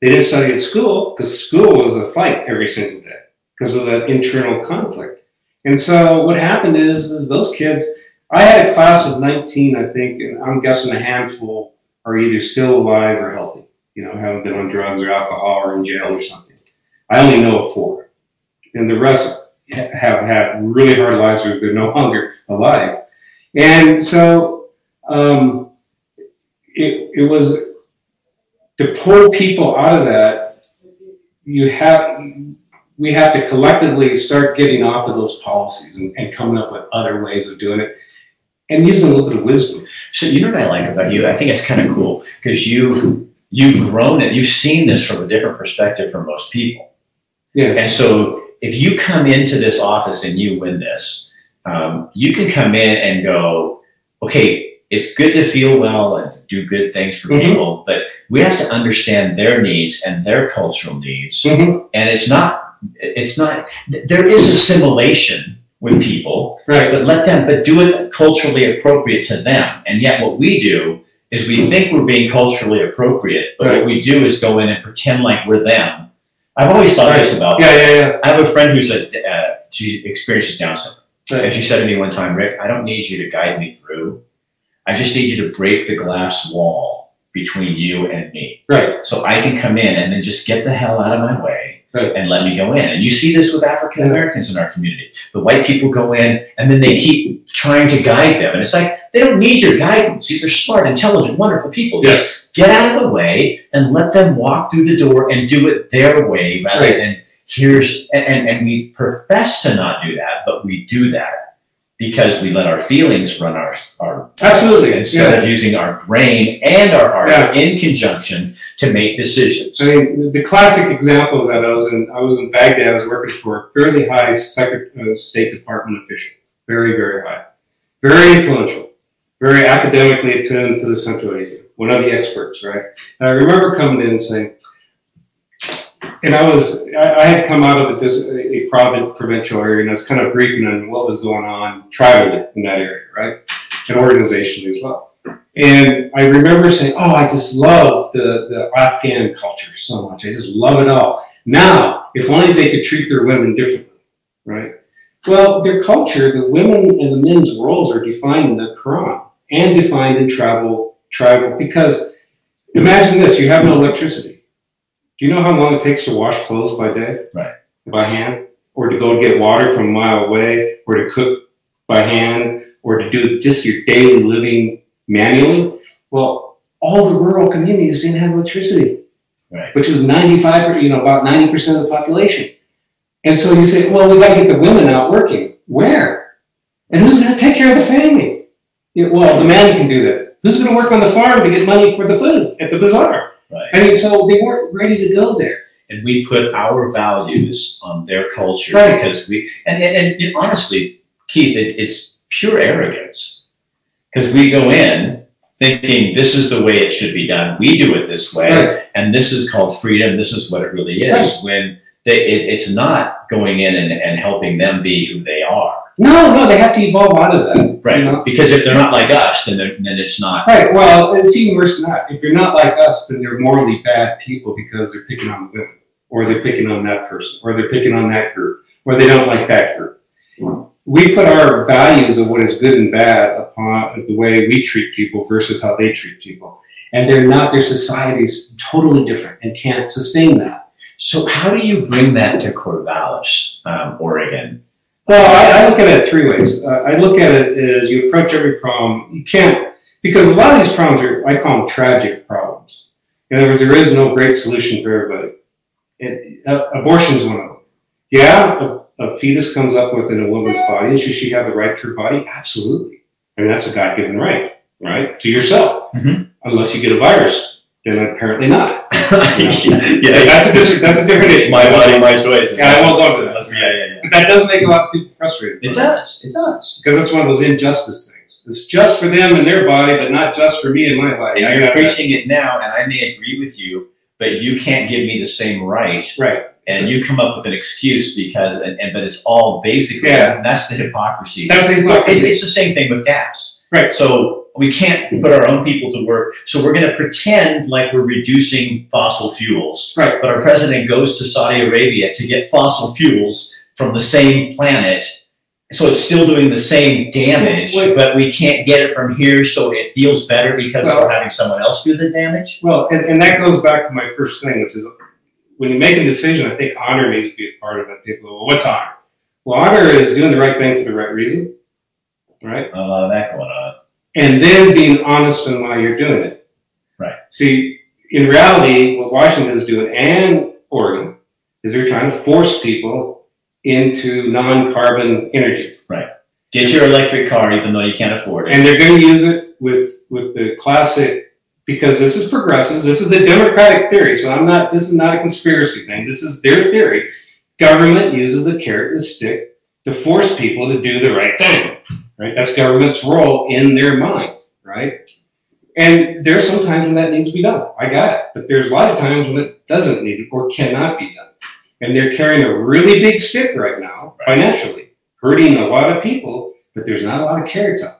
They didn't study at school because school was a fight every single day because of that internal conflict. And so what happened is, is those kids, I had a class of 19, I think, and I'm guessing a handful are either still alive or healthy, you know, haven't been on drugs or alcohol or in jail or something. I only know of four. And the rest have had really hard lives or they're no longer alive. And so um, it, it was to pull people out of that, you have we have to collectively start getting off of those policies and, and coming up with other ways of doing it and using a little bit of wisdom. So you know what I like about you? I think it's kind of cool because you you've grown it. You've seen this from a different perspective from most people. Yeah. And so if you come into this office and you win this, um, you can come in and go, okay, it's good to feel well and do good things for Mhm. people, but we have to understand their needs and their cultural needs. Mhm. And it's not, it's not, there is assimilation with people, Right. but let them, but do it culturally appropriate to them. And yet what we do is we think we're being culturally appropriate, but Right. what we do is go in and pretend like we're them. I've always thought this about Yeah, yeah, yeah. I have a friend who's a uh, she experiences Down syndrome, and she said to me one time, "Rick, I don't need you to guide me through. I just need you to break the glass wall between you and me, Right. so I can come in and then just get the hell out of my way Right. And let me go in." And you see this with African Americans in our community. The white people go in and then they keep trying to guide them, and it's like they don't need your guidance. These are smart, intelligent, wonderful people. Just Yes. get out of the way and let them walk through the door and do it their way rather Right. than here's and, and, and we profess to not do that but we do that because we let our feelings run our, our Absolutely. instead Yeah. of using our brain and our heart Yeah. in conjunction to make decisions I mean, the classic example of that, I was in, I was in Baghdad, I was working for a fairly high Secret, uh, State Department official. Very, very high. Very influential. Very academically attuned to the Central Asia. One of the experts, right? And I remember coming in and saying, and I was, I, I had come out of a, dis, a provin- provincial area and I was kind of briefing on what was going on tribally in that area, right? And organizationally as well. And I remember saying, "Oh, I just love the, the Afghan culture so much. I just love it all." Now, if only they could treat their women differently, right? Well, their culture, the women and the men's roles are defined in the Quran and defined in tribal tribal. Because imagine this: you have no electricity. Do you know how long it takes to wash clothes by day? Right. By hand, or to go get water from a mile away, or to cook by hand, or to do just your daily living manually. Well, all the rural communities didn't have electricity, Right. which was 95, you know, about 90% of the population. And so you say, well, we got to get the women out working. Where? And who's going to take care of the family? Yeah, well, the man can do that. Who's going to work on the farm to get money for the food at the bazaar? Right. I mean, so they weren't ready to go there. and we put our values on their culture Right. because we and, and, and honestly keith it's, it's pure arrogance because we go in thinking this is the way it should be done we do it this way Right. and this is called freedom this is what it really is when they, it, it's not going in and, and helping them be who they are No, no, they have to evolve out of that. right You know? because if they're not like us then, then it's not Right. Well, it's even worse than that. If you're not like us, then they're morally bad people because they're picking on women, or they're picking on that person, or they're picking on that group, or they don't like that group. We put our values of what is good and bad upon the way we treat people versus how they treat people, and they're not. Their society's totally different and can't sustain that. so how do you bring that to corvallis um, oregon Well, I, I look at it three ways. Uh, I look at it as you approach every problem. You can't, because a lot of these problems are, I call them tragic problems. In other words, there is no great solution for everybody. It, uh, abortion is one of them. Yeah, a, fetus comes up within a woman's body. and Should she have the right to her body? Absolutely. I mean, that's a God given right. right? To yourself, Mhm. unless you get a virus. Then apparently not. yeah, Yeah, that's a different, that's a different issue. my body, my choice. Yeah, I won't go into that. Yeah, yeah, yeah. But that does make a lot of people frustrated. It does. It does. Because that's one of those injustice things. It's just for them and their body, but not just for me and my body. And you're preaching it now, and I may agree with you, but you can't give me the same right. Right. And you come up with an excuse because, and, and but it's all basically, Yeah. that's the hypocrisy. That's the It- hypocrisy. it's the same thing with gas. Right. So we can't put our own people to work. So we're going to pretend like we're reducing fossil fuels. Right. But our president goes to Saudi Arabia to get fossil fuels from the same planet. So it's still doing the same damage, Wait. but we can't get it from here, so it feels better because Well- we're having someone else do the damage. Well, and, and that goes back to my first thing, which is when you make a decision, I think honor needs to be a part of it. People, go, well, what's honor? Well, honor is doing the right thing for the right reason, right? A lot of that going on. And then being honest in why you're doing it. Right. See, in reality, what Washington is doing and Oregon is they're trying to force people into non-carbon energy. Right. Get your electric car, even though you can't afford it. and they're going to use it with with the classic because this is progressives. This is the Democratic theory. So I'm not. This is not a conspiracy thing. This is their theory. Government uses the carrot and stick to force people to do the right thing. Right. That's government's role in their mind. Right. And there's some times when that needs to be done. I got it. But there's a lot of times when it doesn't need to or cannot be done. And they're carrying a really big stick right now, Right. financially, hurting a lot of people. But there's not a lot of carrots out.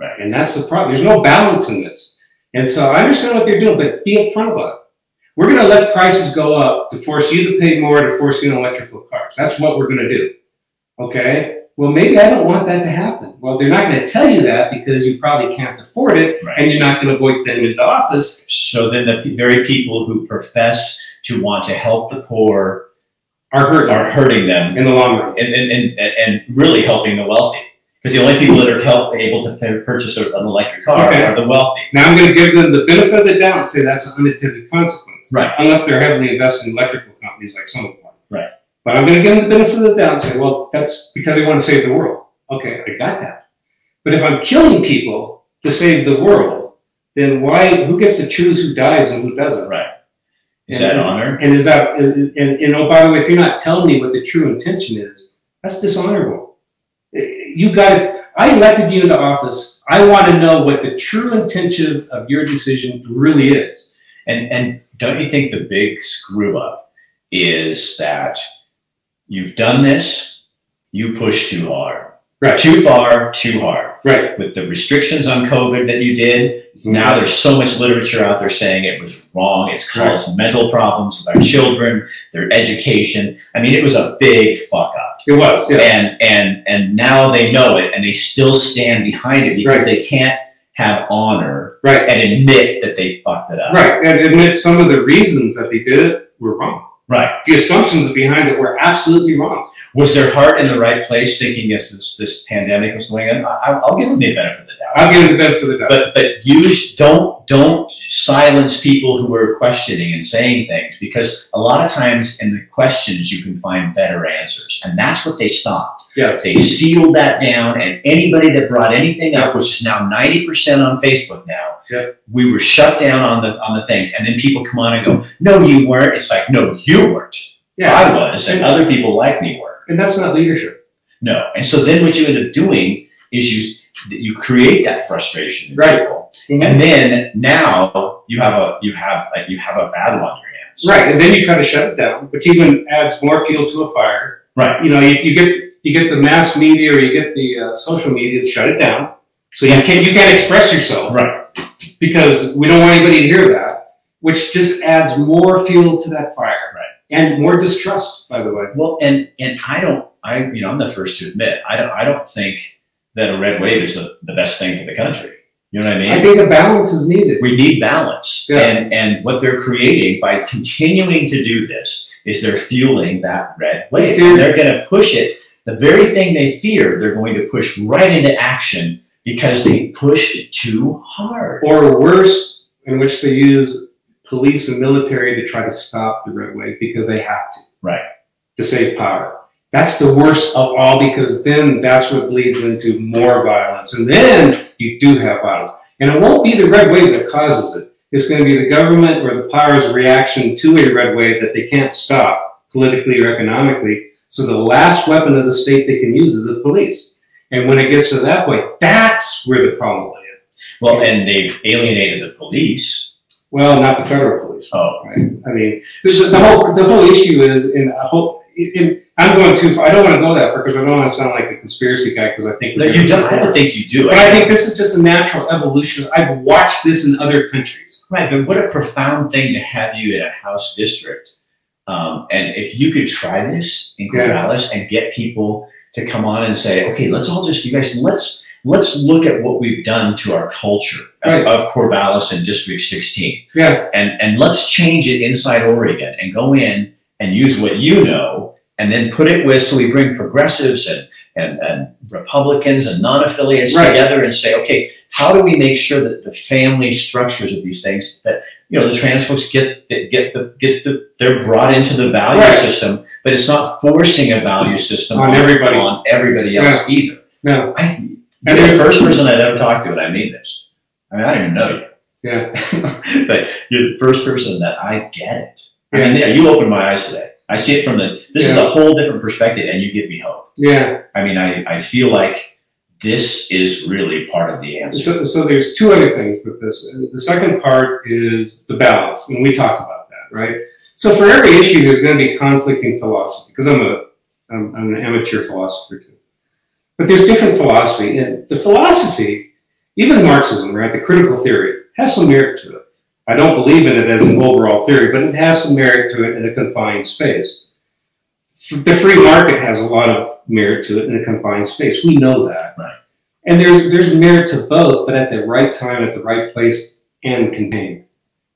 Right. And that's the problem. There's no balance in this. And so I understand what they're doing, but be upfront about it. We're going to let prices go up to force you to pay more to force you on electrical cars. That's what we're going to do. Okay? Well, maybe I don't want that to happen. Well, they're not going to tell you that because you probably can't afford it Right. and you're not going to vote them into office. So then the very people who profess to want to help the poor Are hurting are hurting them in the long run. and, and, and, and really helping the wealthy. Because the only people that are help, able to pay, purchase an electric car Okay. are the wealthy. Now I'm going to give them the benefit of the doubt and say that's an unintended consequence. Right. Unless they're heavily invested in electrical companies like some of them. are. Right. But I'm going to give them the benefit of the doubt and say, well, that's because they want to save the world. Okay, I got that. But if I'm killing people to save the world, then why? Who gets to choose who dies and who doesn't? Right. Is that And- honor? And is that? And, and, and oh, by the way, if you're not telling me what the true intention is, that's dishonorable. You got it. I elected you into office. I want to know what the true intention of your decision really is. And and don't you think the big screw up is that you've done this, you push too hard. Right. Too far, too hard. Right. With the restrictions on COVID that you did, now there's so much literature out there saying it was wrong. It's caused mental problems with our children, their education. I mean, it was a big fuck up. It was. Yes. And and and now they know it and they still stand behind it because they can't have honor right. and admit that they fucked it up. Right. And admit some of the reasons that they did it were wrong. Right. The assumptions behind it were absolutely wrong. Was their heart in the right place, thinking yes, this, this pandemic was going on? I, I'll give them the benefit of the doubt. I'm give it the benefit of the doubt. But but use don't don't silence people who are questioning and saying things because a lot of times in the questions you can find better answers, and that's what they stopped. yes. They sealed that down, and anybody that brought anything up, which is now ninety percent on Facebook now, Yeah. we were shut down on the on the things, and then people come on and go, "No, you weren't." It's like, "No, you weren't. Yeah. I was, and other people like me were." And that's not leadership. No, and so then what you end up doing is you you create that frustration Right. people, and then now you have a you have a, you have a battle on your hands. Right. And then you try to shut it down, which even adds more fuel to a fire. Right. You know, you, you get you get the mass media or you get the uh, social media to shut it down, so you can't you can't express yourself Right. because we don't want anybody to hear that, which just adds more fuel to that fire. Right. And more distrust, by the way. Well, and and I don't I you know I'm the first to admit I don't I don't think that a red wave is the, the best thing for the country. You know what I mean? I think a balance is needed. we need balance. Yeah. And and what they're creating by continuing to do this is they're fueling that red wave. They're- they're going to push it. The very thing they fear, they're going to push right into action because they pushed it too hard. Or worse, in which they use police and military to try to stop the red wave because they have to. Right. To save power. That's the worst of all because then that's what bleeds into more violence. And then you do have violence. And it won't be the red wave that causes it. It's going to be the government or the power's reaction to a red wave that they can't stop politically or economically. So the last weapon of the state they can use is the police. And when it gets to that point, that's where the problem lies. Well, and they've alienated the police. Well, not the federal police. Oh, Right. I mean, this is, the whole the whole issue is, and I hope, and I'm going too. far. I don't want to go that far because I don't want to sound like a conspiracy guy because I think. no, you don't. I don't think you do. But I think this is just a natural evolution. I've watched this in other countries. Right, but what a profound thing to have you in a house district. Um, and if you could try this in Yeah. Corvallis and get people to come on and say, okay, let's all just, you guys, let's let's look at what we've done to our culture of- Right. of Corvallis and District 16, Yeah, and and let's change it inside Oregon and go in and use what you know, and then put it with. So we bring progressives and and, and Republicans and non-affiliates Right. together and say, okay, how do we make sure that the family structures of these things that you know the trans folks get get the get the they're brought into the value Right. system, but it's not forcing a value system On everybody. on everybody else either. no, I And you're the first person I've ever talked to, and I mean this. I mean, I don't even know you. yeah, but you're the first person that I get it. I mean, yeah, you opened my eyes today. I see it from the. This is a whole different perspective, and you give me hope. yeah. I mean, I, I feel like this is really part of the answer. So, so there's two other things with this. The second part is the balance, and we talked about that, right? So for every issue, there's going to be conflicting philosophy because I'm a I'm, I'm an amateur philosopher too. But there's different philosophy, and the philosophy, even Marxism, right, the critical theory, has some merit to it. I don't believe in it as an overall theory, but it has some merit to it in a confined space. The free market has a lot of merit to it in a confined space. We know that. Right. And there's there's merit to both, but at the right time, at the right place, and contained,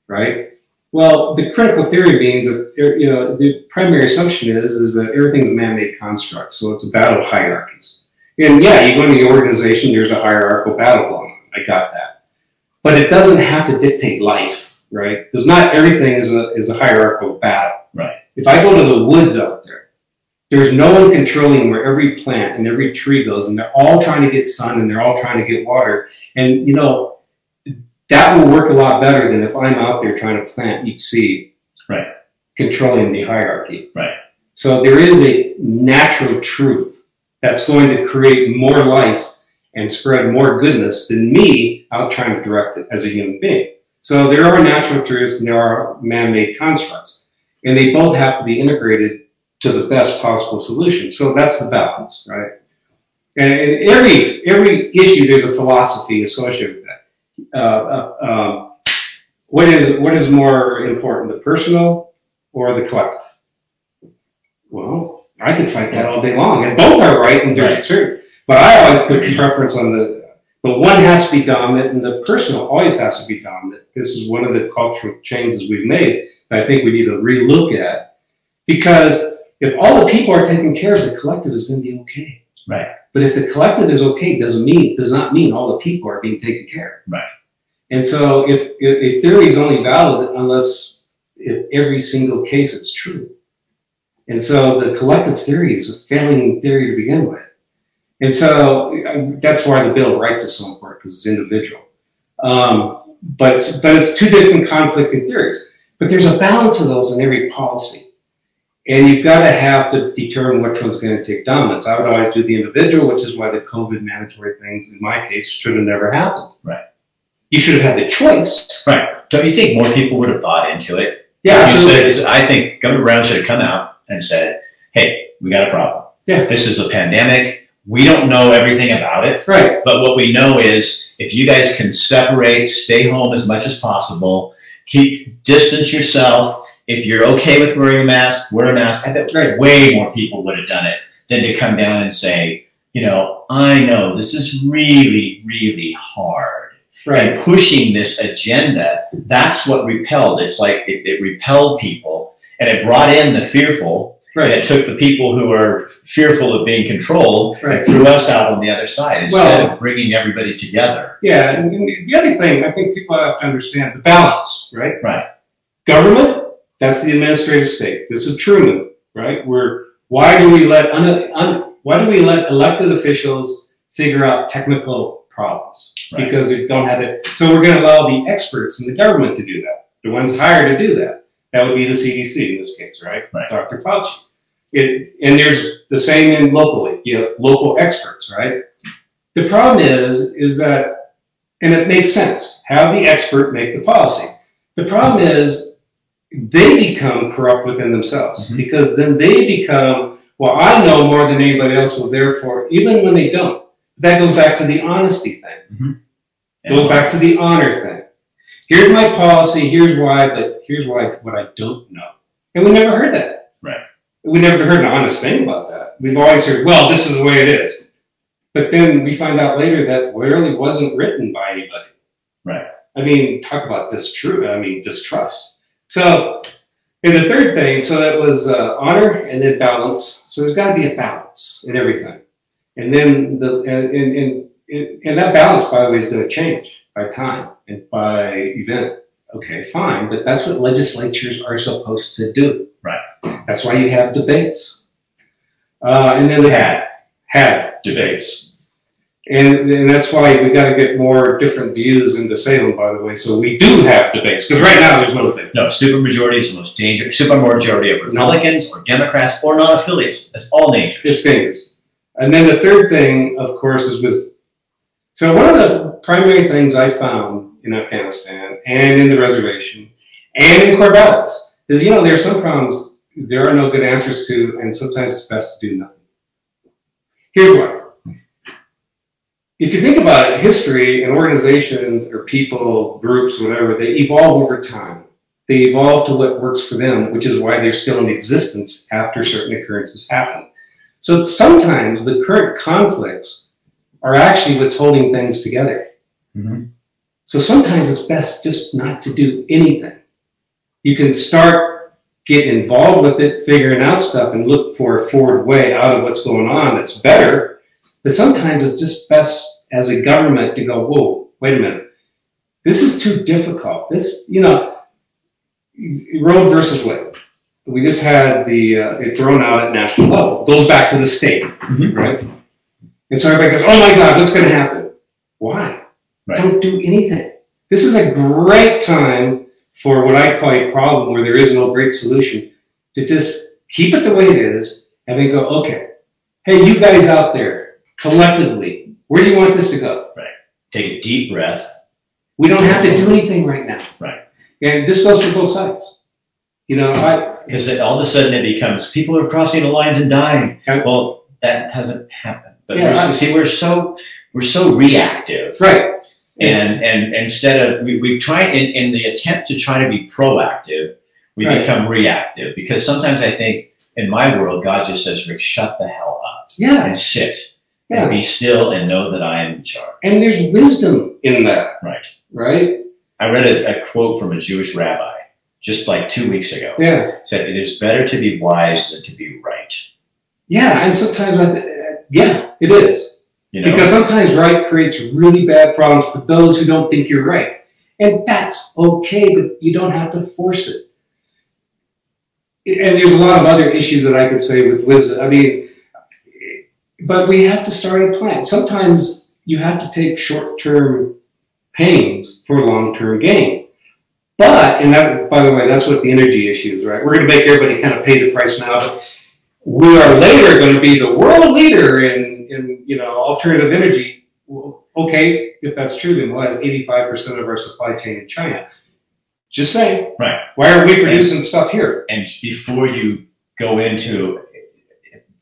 right? Well, the critical theory means that you know the primary assumption is is that everything's a man-made construct, so it's a battle of hierarchies. And yeah, you go into the organization, there's a hierarchical battle going on. I got that, but it doesn't have to dictate life, right? Because not everything is a is a hierarchical battle. Right. If I go to the woods out there, there's no one controlling where every plant and every tree goes, and they're all trying to get sun and they're all trying to get water. And you know, that will work a lot better than if I'm out there trying to plant each seed. Right. Controlling the hierarchy. Right. So there is a natural truth that's going to create more life and spread more goodness than me out trying to direct it as a human being. So there are natural truths and there are man-made constructs. And they both have to be integrated to the best possible solution. So that's the balance, right? And in every every issue, there's a philosophy associated with that. Uh, uh, um, what is what is more important, the personal or the collective? Well, I could fight that all day long, and both are right and they're Right. true. But I always put preference on the. But one has to be dominant, and the personal always has to be dominant. This is one of the cultural changes we've made that I think we need to relook at, because if all the people are taken care of, the collective is going to be okay. Right. But if the collective is okay, doesn't mean does not mean all the people are being taken care of. Right. And so if if, if theory is only valid unless if every single case it's true. And so the collective theory is a failing theory to begin with. And so that's why the Bill of Rights is so important because it's individual. Um, but it's, but it's two different conflicting theories. But there's a balance of those in every policy. And you've got to have to determine which one's going to take dominance. I would always do the individual, which is why the COVID mandatory things, in my case, should have never happened. Right. You should have had the choice. Right. Don't you think more people would have bought into it? Yeah, You absolutely. said, I think Governor Brown should have come out and said, hey, we got a problem. Yeah. This is a pandemic. We don't know everything about it. Right. But what we know is if you guys can separate, stay home as much as possible, keep distance yourself. If you're okay with wearing a mask, wear a mask. I bet Right. way more people would have done it than to come down and say, you know, I know this is really, really hard. Right. And pushing this agenda, that's what repelled. It's like it, it repelled people and it brought in the fearful and it took the people who are fearful of being controlled Right. and threw us out on the other side instead Well- of bringing everybody together. Yeah. And and the other thing, I think people have to understand the balance, right? Right. Government, that's the administrative state. This is Truman, right? Where why do we let un, un, why do we let elected officials figure out technical problems Right. because they don't have it. So we're going to allow the experts in the government to do that, the ones hired to do that. That would be the CDC in this case, right? Right. Dr. Fauci. It, and there's the same in locally, you know, local experts, right? The problem is, is that, and it makes sense, have the expert make the policy. The problem is they become corrupt within themselves Mhm. because then they become, well, I know more than anybody else, so therefore, even when they don't, that goes back to the honesty thing. Goes back to the honor thing. Here's my policy, here's why, but here's why what I don't know. And we never heard that. Right. We never heard an honest thing about that. We've always heard, well, this is the way it is. But then we find out later that really wasn't written by anybody. Right. I mean, talk about distrust. I mean, distrust. So, and the third thing, so that was uh, honor and then balance. So there's got to be a balance in everything. And then the and, and, and, and that balance, by the way, is going to change by time and by event. Okay, fine, but that's what legislatures are supposed to do. Right. That's why you have debates. Uh, and then they Had had debates. and, and that's why we got to get more different views into Salem, by the way. So we do have debates because right now there's no debate. No, supermajority is the most dangerous. Supermajority of Republicans or Democrats or non-affiliates. That's all dangerous. It's dangerous. And then the third thing, of course, is wisdom. So one of the primary things I found in Afghanistan and in the reservation and in Corvallis is, you know, there are some problems there are no good answers to, and sometimes it's best to do nothing. Here's why. If you think about it, history and organizations or people, groups, whatever, they evolve over time. They evolve to what works for them, which is why they're still in existence after certain occurrences happen. So sometimes the current conflicts are actually what's holding things together. Mhm. So sometimes it's best just not to do anything. You can start getting involved with it, figuring out stuff, and look for a forward way out of what's going on that's better. But sometimes it's just best as a government to go, whoa, wait a minute. This is too difficult. This, you know, Roe versus Wade. We just had the uh, it thrown out at national level. It goes back to the state, Mhm. right? And so everybody goes, "Oh my God, what's going to happen? Why? Right. Don't do anything." This is a great time for what I call a problem where there is no great solution to just keep it the way it is and then go, "Okay, hey, you guys out there, collectively, where do you want this to go?" Right. Take a deep breath. We don't have to do anything right now. Right. And this goes for both sides. You know, I Because all of a sudden it becomes people are crossing the lines and dying. Well, that hasn't happened. But Yeah, we're, I- see, we're so we're so reactive, right. And and instead of we, we try in, in the attempt to try to be proactive, we Right. become reactive. Because sometimes I think in my world, God just says, "Rick, shut the hell up Yeah. and sit Yeah. and be still and know that I am in charge." And there's wisdom in that, Right. right? I read a, a quote from a Jewish rabbi just like two weeks ago. Yeah. Said, "It is better to be wise than to be right." Yeah. And sometimes, I th- uh, yeah, it is. You know, Because sometimes right creates really bad problems for those who don't think you're right. And that's okay, but you don't have to force it. And there's a lot of other issues that I could say with wisdom. I mean, but we have to start a plan. Sometimes you have to take short term pains for long term gain. But, and that, by the way, that's what the energy issue is, right? We're going to make everybody kind of pay the price now, but we are later going to be the world leader in, in you know, alternative energy. Well, okay, if that's true, then we'll have 85% of our supply chain in China. Just saying. Right. Why aren't we producing stuff here? and before you go into,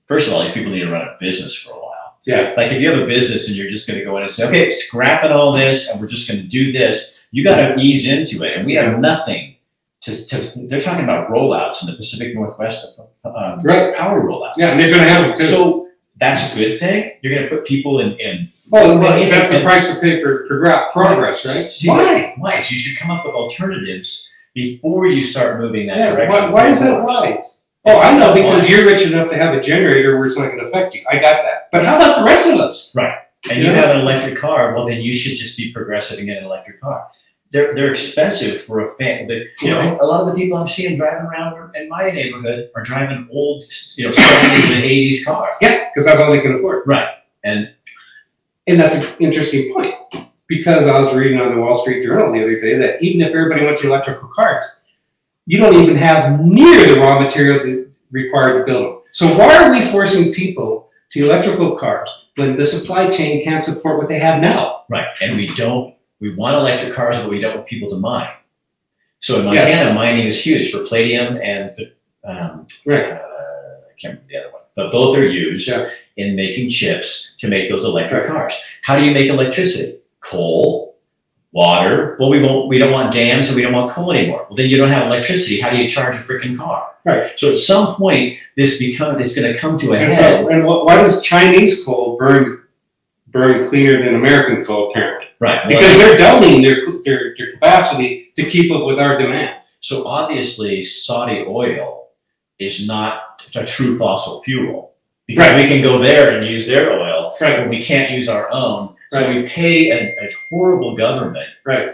first of all, these people need to run a business for a while. Yeah. Like if you have a business and you're just going to go in and say, okay, scrapping all this and we're just going to do this, you got to ease into it. And we have nothing to, to they're talking about rollouts in the Pacific Northwest, um, Right. power rollouts. Yeah, and they're going to have them too. So that's a good thing. You're going to put people in, in oh, well, well, that's the price to pay for progra- progress, right? See, Why? Wise. You should come up with alternatives before you start moving that Yeah, direction. why, why is that wise? Oh, I know because you're rich enough to have a generator where it's not going to affect you. I got that. But how about the rest of us? Right. And you Yeah. have an electric car, well, then you should just be progressive and get an electric car. They're, they're expensive for a family. But, you know, a lot of the people I'm seeing driving around in my neighborhood are driving old, you know, 70s and 80s cars. Yeah, because that's all they can afford. Right, and And that's an interesting point because I was reading on the Wall Street Journal the other day that even if everybody went to electrical cars, you don't even have near the raw material required to build them. So why are we forcing people to electrical cars when the supply chain can't support what they have now? Right. And we don't, we want electric cars, but we don't want people to mine. So in Yes. Montana, mining is huge for palladium and um, Right. uh, I can't remember the other one, but both are used Yeah. in making chips to make those electric cars. How do you make electricity? Coal, water. Well, we won't. We don't want dams, and we don't want coal anymore. Well, then you don't have electricity. How do you charge a freaking car? Right. So at some point, this become it's going to come to a And head. so, and wh- why does Chinese coal burn burn cleaner than American coal apparently? Right. Because they're doubling their, their their capacity to keep up with our demand. So obviously, Saudi oil is not a true fossil fuel because Right. we can go there and use their oil, Right. but we can't use our own. Right. So we pay a, a horrible government Right.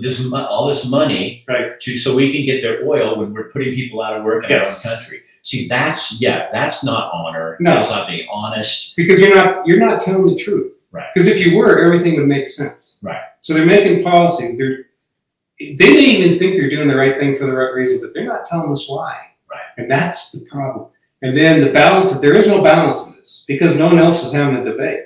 this all this money Right. to so we can get their oil when we're putting people out of work in Yes. our own country. See, that's yeah, that's not honor. No. That's not being honest. Because you're not you're not telling the truth. Right. Because if you were, everything would make sense. Right. So they're making policies. They're they may even think they're doing the right thing for the right reason, but they're not telling us why. Right. And that's the problem. And then the balance, there is no balance in this because no one else is having a debate.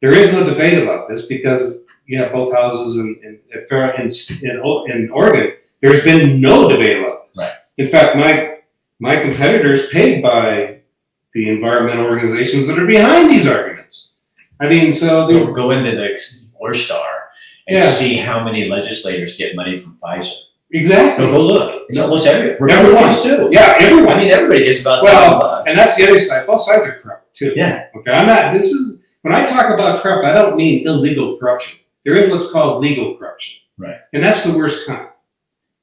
There is no debate about this because you have both houses in, in, in, in, in Oregon. There's been no debate about this. Right. In fact, my my competitors paid by the environmental organizations that are behind these arguments. I mean, so Go, go into the War Star and Yeah. see how many legislators get money from Pfizer. exactly. No, go look. It's almost every Everyone. Too. Yeah, everyone. I mean, everybody gets about Well, and that's the other side. Both sides are corrupt too. yeah, Okay, I'm not. This is when I talk about corrupt. I don't mean illegal corruption. There is what's called legal corruption. Right. And that's the worst kind.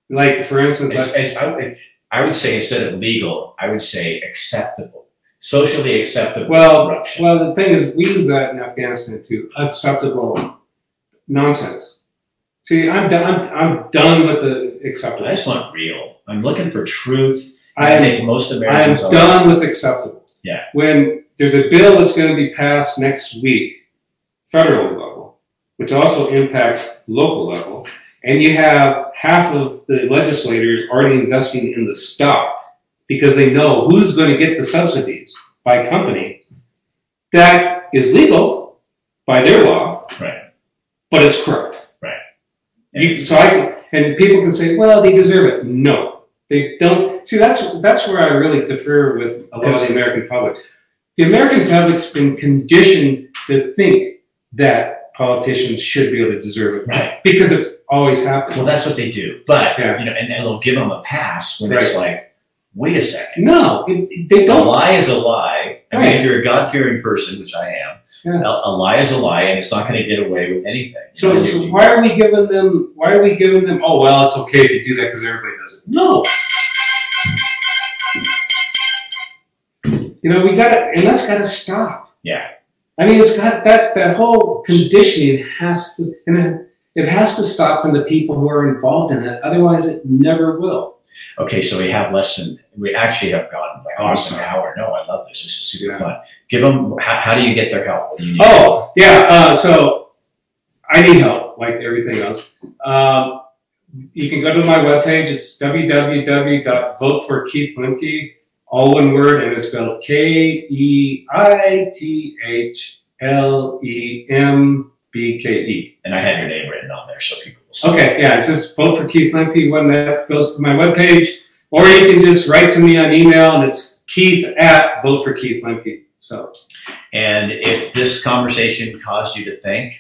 Like for instance, It's- I, it's- I, would, I would say instead of legal, I would say acceptable, socially acceptable Well, corruption. well, the thing is, we use that in Afghanistan too. Acceptable nonsense. See, I'm done. I'm, I'm done with the acceptable. I just want real. I'm looking for truth. I I think most Americans. I am are. done with acceptable. Yeah. When there's a bill that's going to be passed next week, federal level, which also impacts local level, and you have half of the legislators already investing in the stock because they know who's going to get the subsidies by company, that is legal by their law, Right. but it's corrupt. And You, so I and people can say, well, they deserve it. No, they don't. See, that's that's where I really differ with a lot of the American public. The American public's been conditioned to think that politicians should be able to deserve it Right. because it's always happened. Well, that's what they do. But Yeah. you know, and, and they'll give them a pass when it's like, wait a second. no, it, it- they don't. A lie is a lie. I mean, if you're a God fearing person, which I am, Yeah. a, a lie is a lie, and it's not going to get away with anything. So, so you- why are we giving them? Why are we giving them? Oh well, it's okay if you do that because everybody does it. No. You know, we got to, and that's got to stop. Yeah. I mean, it's got that that whole conditioning has to, and it, it has to stop from the people who are involved in it. Otherwise, it never will. Okay, so we have less than we actually have gotten like almost an Awesome. hour. No, I love this. This is super Yeah. fun. Give them. How, how do you get their help? Oh, yeah. Uh, so I need help, like everything else. Um, you can go to my webpage. It's www.voteforkeithlembke, all one word, and it's spelled K E I T H L E M B K E. And I have your name written on there, so people. Okay, yeah, it's just vote for Keith Lembke when that goes to my webpage, or you can just write to me on email, and it's Keith at vote for Keith Lembke. So And if this conversation caused you to think,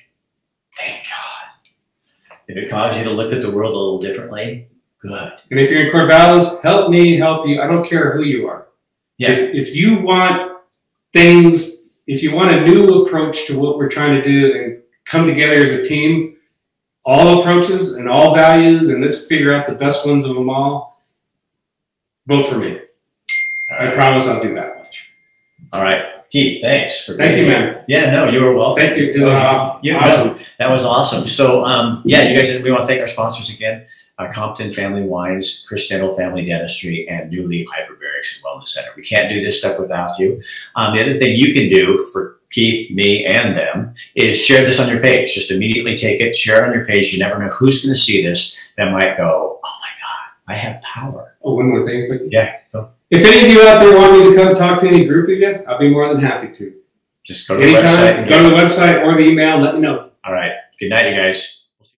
thank God. If it caused you to look at the world a little differently, good. And if you're in Corvallis, help me help you. I don't care who you are. Yeah. If, if you want things, if you want a new approach to what we're trying to do and come together as a team, all approaches and all values, and let's figure out the best ones of them all, vote for me. I promise I'll do that much. All right. Keith, thanks for Thank you, here. man. Yeah, no, you were welcome. Thank you. Uh, You- awesome. That was awesome. So, um, yeah, you guys, we want to thank our sponsors again uh, Compton Family Wines, Chris Stendel Family Dentistry, and New Leaf Hyperbarics and Wellness Center. We can't do this stuff without you. Um, the other thing you can do for Keith, me, and them is share this on your page. Just immediately take it, share it on your page. You never know who's going to see this that might go, oh my God, I have power. Oh, one more thing. Yeah. If any of you out there want me to come talk to any group again, I'll be more than happy to. Just go to the website. go to the website or the email, let me know. All right. Good night, you guys.